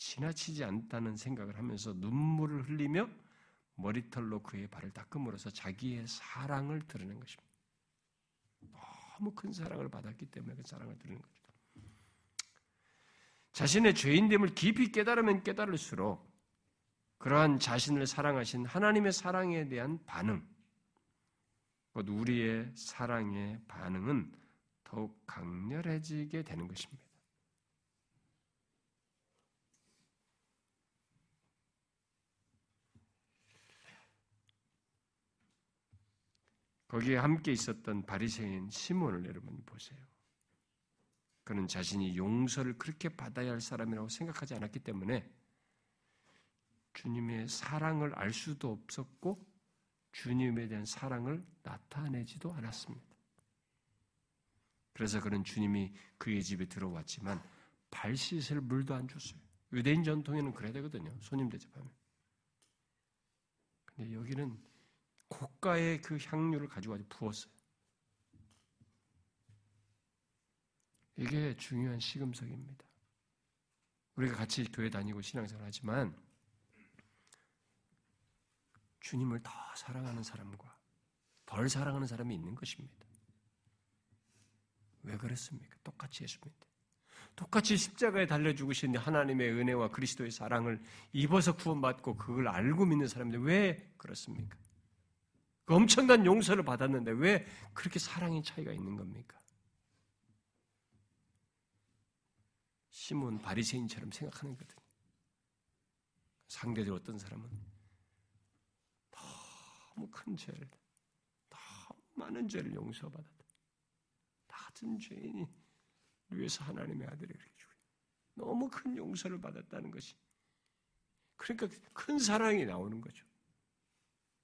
지나치지 않다는 생각을 하면서 눈물을 흘리며 머리털로 그의 발을 닦음으로써 자기의 사랑을 드러낸 것입니다. 너무 큰 사랑을 받았기 때문에 그 사랑을 드리는 거죠. 자신의 죄인됨을 깊이 깨달으면 깨달을수록 그러한 자신을 사랑하신 하나님의 사랑에 대한 반응, 곧 우리의 사랑의 반응은 더욱 강렬해지게 되는 것입니다. 거기에 함께 있었던 바리새인 시몬을 여러분 보세요. 그는 자신이 용서를 그렇게 받아야 할 사람이라고 생각하지 않았기 때문에 주님의 사랑을 알 수도 없었고 주님에 대한 사랑을 나타내지도 않았습니다. 그래서 그는 주님이 그의 집에 들어왔지만 발 씻을 물도 안 줬어요. 유대인 전통에는 그래야 되거든요. 손님 대접하면. 근데 여기는 고가의 그 향유를 가지고 아주 부었어요. 이게 중요한 시금석입니다. 우리가 같이 교회 다니고 신앙생활 하지만 주님을 더 사랑하는 사람과 덜 사랑하는 사람이 있는 것입니다. 왜 그랬습니까? 똑같이 예수입니다. 똑같이 십자가에 달려 죽으신 하나님의 은혜와 그리스도의 사랑을 입어서 구원받고 그걸 알고 믿는 사람인데 왜 그렇습니까? 그 엄청난 용서를 받았는데 왜 그렇게 사랑의 차이가 있는 겁니까? 시몬 바리새인처럼 생각하는 거거든요. 상대적으로 어떤 사람은 너무 큰 죄를, 너무 많은 죄를 용서받았다. 같은 죄인이 위해서 하나님의 아들이 그렇게 죽어요. 너무 큰 용서를 받았다는 것이. 그러니까 큰 사랑이 나오는 거죠.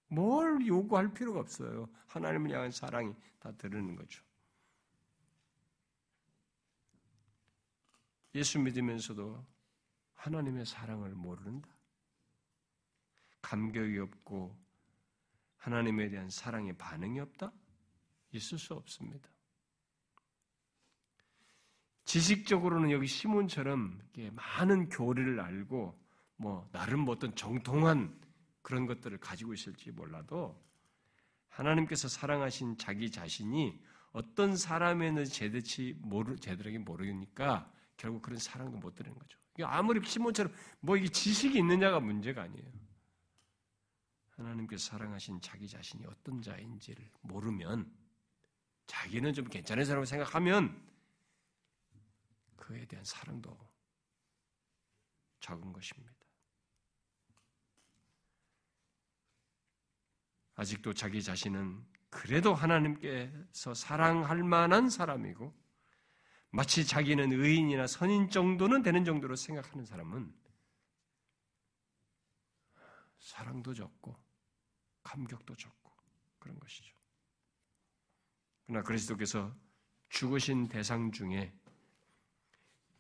뭘 요구할 필요가 없어요. 하나님을 향한 사랑이 다 드러는 거죠. 예수 믿으면서도 하나님의 사랑을 모른다. 감격이 없고 하나님에 대한 사랑의 반응이 없다? 있을 수 없습니다. 지식적으로는 여기 시몬처럼 많은 교리를 알고 뭐 나름 뭐 어떤 정통한 그런 것들을 가지고 있을지 몰라도 하나님께서 사랑하신 자기 자신이 어떤 사람에는 제대치 모르 제대로게 모르니까 결국 그런 사랑도 못 드리는 거죠. 아무리 시몬처럼 뭐 이게 지식이 있느냐가 문제가 아니에요. 하나님께서 사랑하신 자기 자신이 어떤 자인지를 모르면 자기는 좀 괜찮은 사람을 생각하면 그에 대한 사랑도 적은 것입니다. 아직도 자기 자신은 그래도 하나님께서 사랑할 만한 사람이고 마치 자기는 의인이나 선인 정도는 되는 정도로 생각하는 사람은 사랑도 적고 감격도 적고 그런 것이죠. 그러나 그리스도께서 죽으신 대상 중에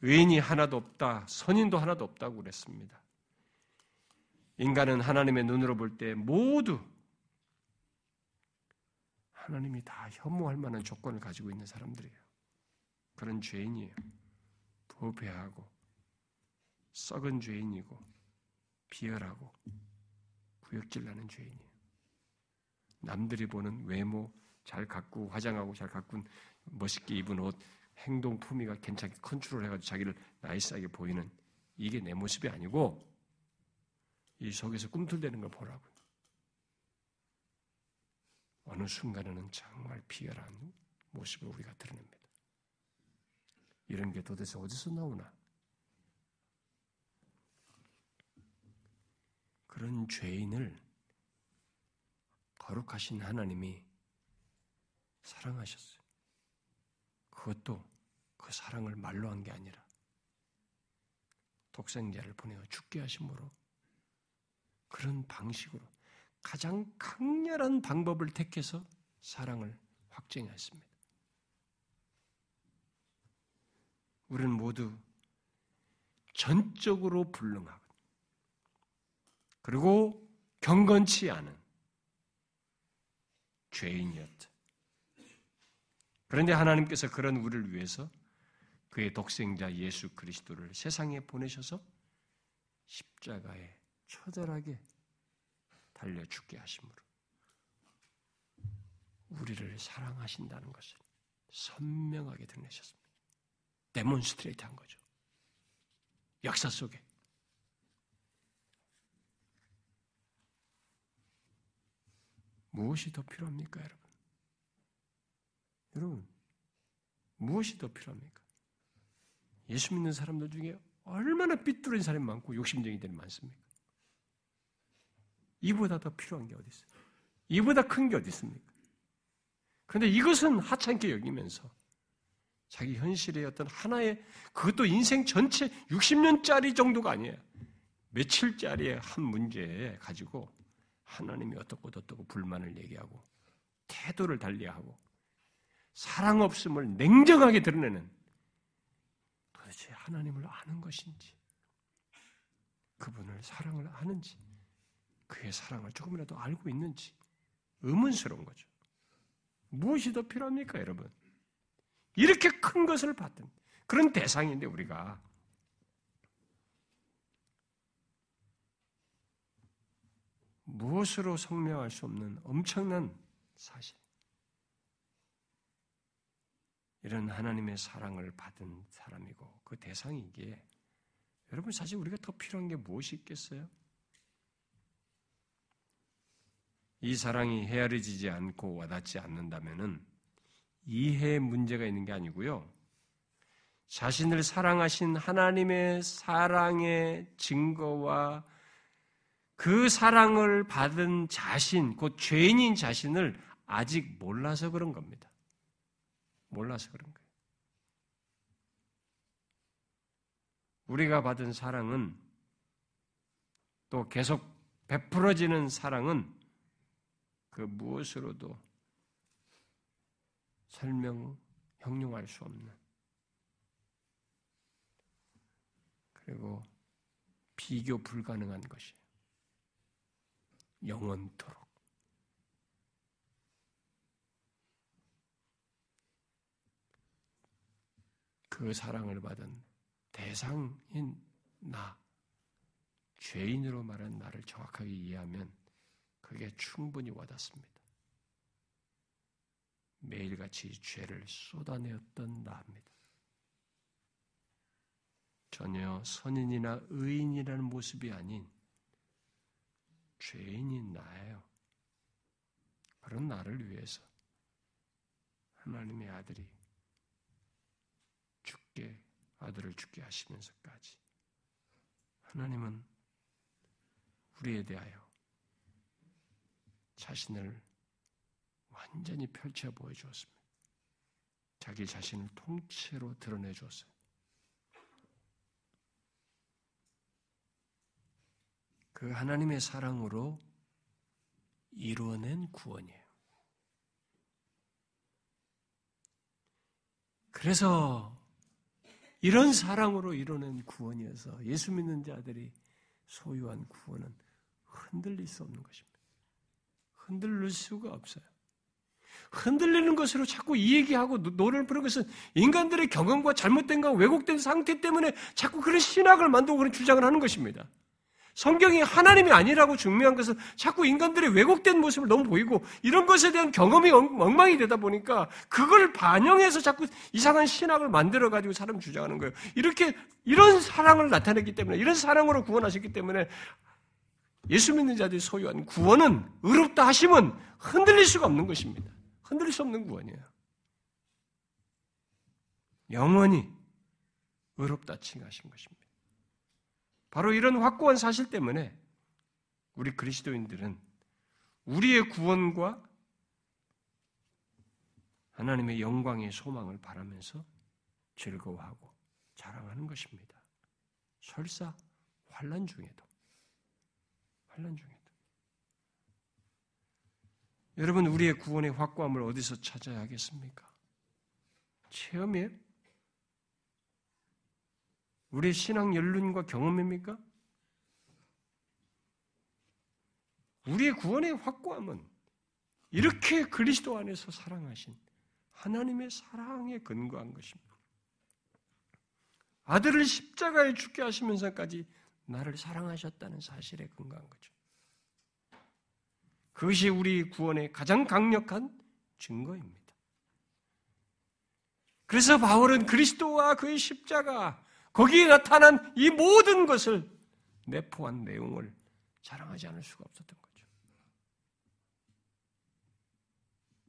의인이 하나도 없다, 선인도 하나도 없다고 그랬습니다. 인간은 하나님의 눈으로 볼 때 모두 하나님이 다 혐오할 만한 조건을 가지고 있는 사람들이에요. 그런 죄인이에요. 부패하고 썩은 죄인이고 비열하고 구역질 나는 죄인이에요. 남들이 보는 외모 잘 갖고 화장하고 잘 갖고 멋있게 입은 옷 행동 품위가 괜찮게 컨트롤해가지고 자기를 나이스하게 보이는 이게 내 모습이 아니고 이 속에서 꿈틀대는 걸 보라고. 어느 순간에는 정말 비열한 모습을 우리가 드러냅니다. 이런 게 도대체 어디서 나오나? 그런 죄인을 거룩하신 하나님이 사랑하셨어요. 그것도 그 사랑을 말로 한 게 아니라 독생자를 보내어 죽게 하심으로 그런 방식으로 가장 강렬한 방법을 택해서 사랑을 확증했습니다. 우리는 모두 전적으로 불능하고 그리고 경건치 않은 죄인이었다. 그런데 하나님께서 그런 우리를 위해서 그의 독생자 예수 그리스도를 세상에 보내셔서 십자가에 처절하게 달려 죽게 하심으로 우리를 사랑하신다는 것을 선명하게 드러내셨습니다. 데몬스트레이트 한 거죠. 역사 속에. 무엇이 더 필요합니까, 여러분? 여러분, 무엇이 더 필요합니까? 예수 믿는 사람들 중에 얼마나 삐뚤어진 사람이 많고 욕심쟁이들이 많습니까? 이보다 더 필요한 게 어디 있어요? 이보다 큰 게 어디 있습니까? 그런데 이것은 하찮게 여기면서 자기 현실의 어떤 하나의 그것도 인생 전체 60년짜리 정도가 아니에요. 며칠짜리의 한 문제에 가지고 하나님이 어떻고 어떻고 불만을 얘기하고 태도를 달리하고 사랑 없음을 냉정하게 드러내는 도대체 하나님을 아는 것인지 그분을 사랑을 하는지 그의 사랑을 조금이라도 알고 있는지 의문스러운 거죠. 무엇이 더 필요합니까, 여러분? 이렇게 큰 것을 받던 그런 대상인데 우리가 무엇으로 성명할 수 없는 엄청난 사실. 이런 하나님의 사랑을 받은 사람이고 그 대상이기에 여러분 사실 우리가 더 필요한 게 무엇이 있겠어요? 이 사랑이 헤아려지지 않고 와닿지 않는다면은 이해 문제가 있는 게 아니고요. 자신을 사랑하신 하나님의 사랑의 증거와 그 사랑을 받은 자신, 곧 죄인인 자신을 아직 몰라서 그런 겁니다. 몰라서 그런 거예요. 우리가 받은 사랑은 또 계속 베풀어지는 사랑은 그 무엇으로도 설명, 형용할 수 없는 그리고 비교 불가능한 것이에요. 영원토록. 그 사랑을 받은 대상인 나, 죄인으로 말한 나를 정확하게 이해하면 그게 충분히 와닿습니다. 매일같이 죄를 쏟아내었던 나입니다. 전혀 선인이나 의인이라는 모습이 아닌 죄인인 나예요. 그런 나를 위해서 하나님의 아들이 죽게 아들을 죽게 하시면서까지 하나님은 우리에 대하여 자신을 완전히 펼쳐 보여주었습니다. 자기 자신을 통째로 드러내 주었어요. 그 하나님의 사랑으로 이루어낸 구원이에요. 그래서 이런 사랑으로 이루어낸 구원이어서 예수 믿는 자들이 소유한 구원은 흔들릴 수 없는 것입니다. 흔들릴 수가 없어요. 흔들리는 것으로 자꾸 이 얘기하고 노래를 부르는 것은 인간들의 경험과 잘못된 거 왜곡된 상태 때문에 자꾸 그런 신학을 만들고 그런 주장을 하는 것입니다. 성경이 하나님이 아니라고 증명한 것은 자꾸 인간들의 왜곡된 모습을 너무 보이고 이런 것에 대한 경험이 엉망이 되다 보니까 그걸 반영해서 자꾸 이상한 신학을 만들어 가지고 사람 주장하는 거예요. 이렇게 이런 사랑을 나타냈기 때문에 이런 사랑으로 구원하셨기 때문에 예수 믿는 자들이 소유한 구원은 의롭다 하심은 흔들릴 수가 없는 것입니다. 흔들릴 수 없는 구원이에요. 영원히 의롭다 칭하신 것입니다. 바로 이런 확고한 사실 때문에 우리 그리스도인들은 우리의 구원과 하나님의 영광의 소망을 바라면서 즐거워하고 자랑하는 것입니다. 설사 환란 중에도 환란 중에도 여러분 우리의 구원의 확고함을 어디서 찾아야 하겠습니까? 체험이에요? 우리의 신앙 연륜과 경험입니까? 우리의 구원의 확고함은 이렇게 그리스도 안에서 사랑하신 하나님의 사랑에 근거한 것입니다. 아들을 십자가에 죽게 하시면서까지 나를 사랑하셨다는 사실에 근거한 거죠. 그것이 우리 구원의 가장 강력한 증거입니다. 그래서 바울은 그리스도와 그의 십자가, 거기에 나타난 이 모든 것을 내포한 내용을 자랑하지 않을 수가 없었던 거죠.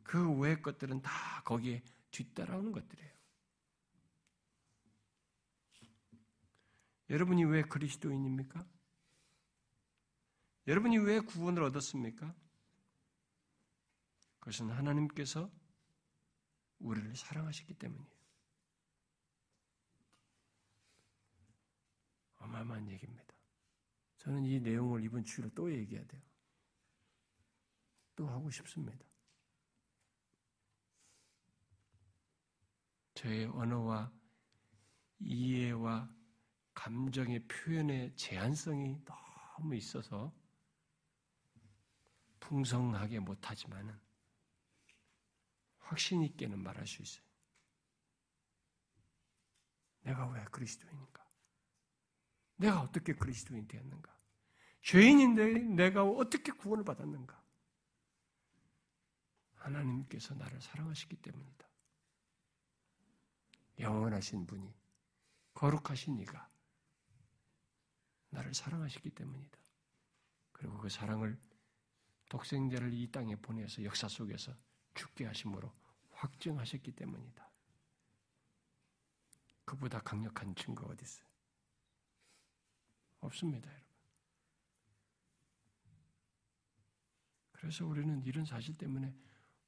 그 외의 것들은 다 거기에 뒤따라오는 것들이에요. 여러분이 왜 그리스도인입니까? 여러분이 왜 구원을 얻었습니까? 그것은 하나님께서 우리를 사랑하셨기 때문이에요. 어마어마한 얘기입니다. 저는 이 내용을 이번 주로 또 얘기해야 돼요. 또 하고 싶습니다. 저의 언어와 이해와 감정의 표현의 제한성이 너무 있어서 풍성하게 못하지만은 확신 있게는 말할 수 있어요. 내가 왜 그리스도인인가? 내가 어떻게 그리스도인 되었는가? 죄인인데 내가 어떻게 구원을 받았는가? 하나님께서 나를 사랑하시기 때문이다. 영원하신 분이, 거룩하신 이가 나를 사랑하시기 때문이다. 그리고 그 사랑을 독생자를 이 땅에 보내서 역사 속에서 죽게 하심으로 확증하셨기 때문이다. 그보다 강력한 증거 어디 있어요? 없습니다, 여러분. 그래서 우리는 이런 사실 때문에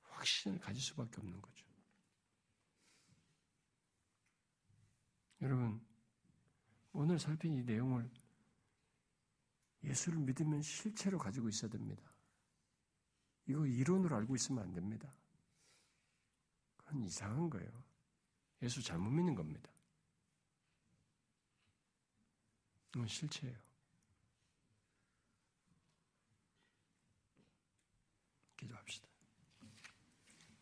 확신을 가질 수밖에 없는 거죠. 여러분, 오늘 살핀 이 내용을 예수를 믿으면 실체로 가지고 있어야 됩니다. 이거 이론으로 알고 있으면 안 됩니다. 그건 이상한 거예요. 예수 잘못 믿는 겁니다. 이건 실체예요. 기도합시다.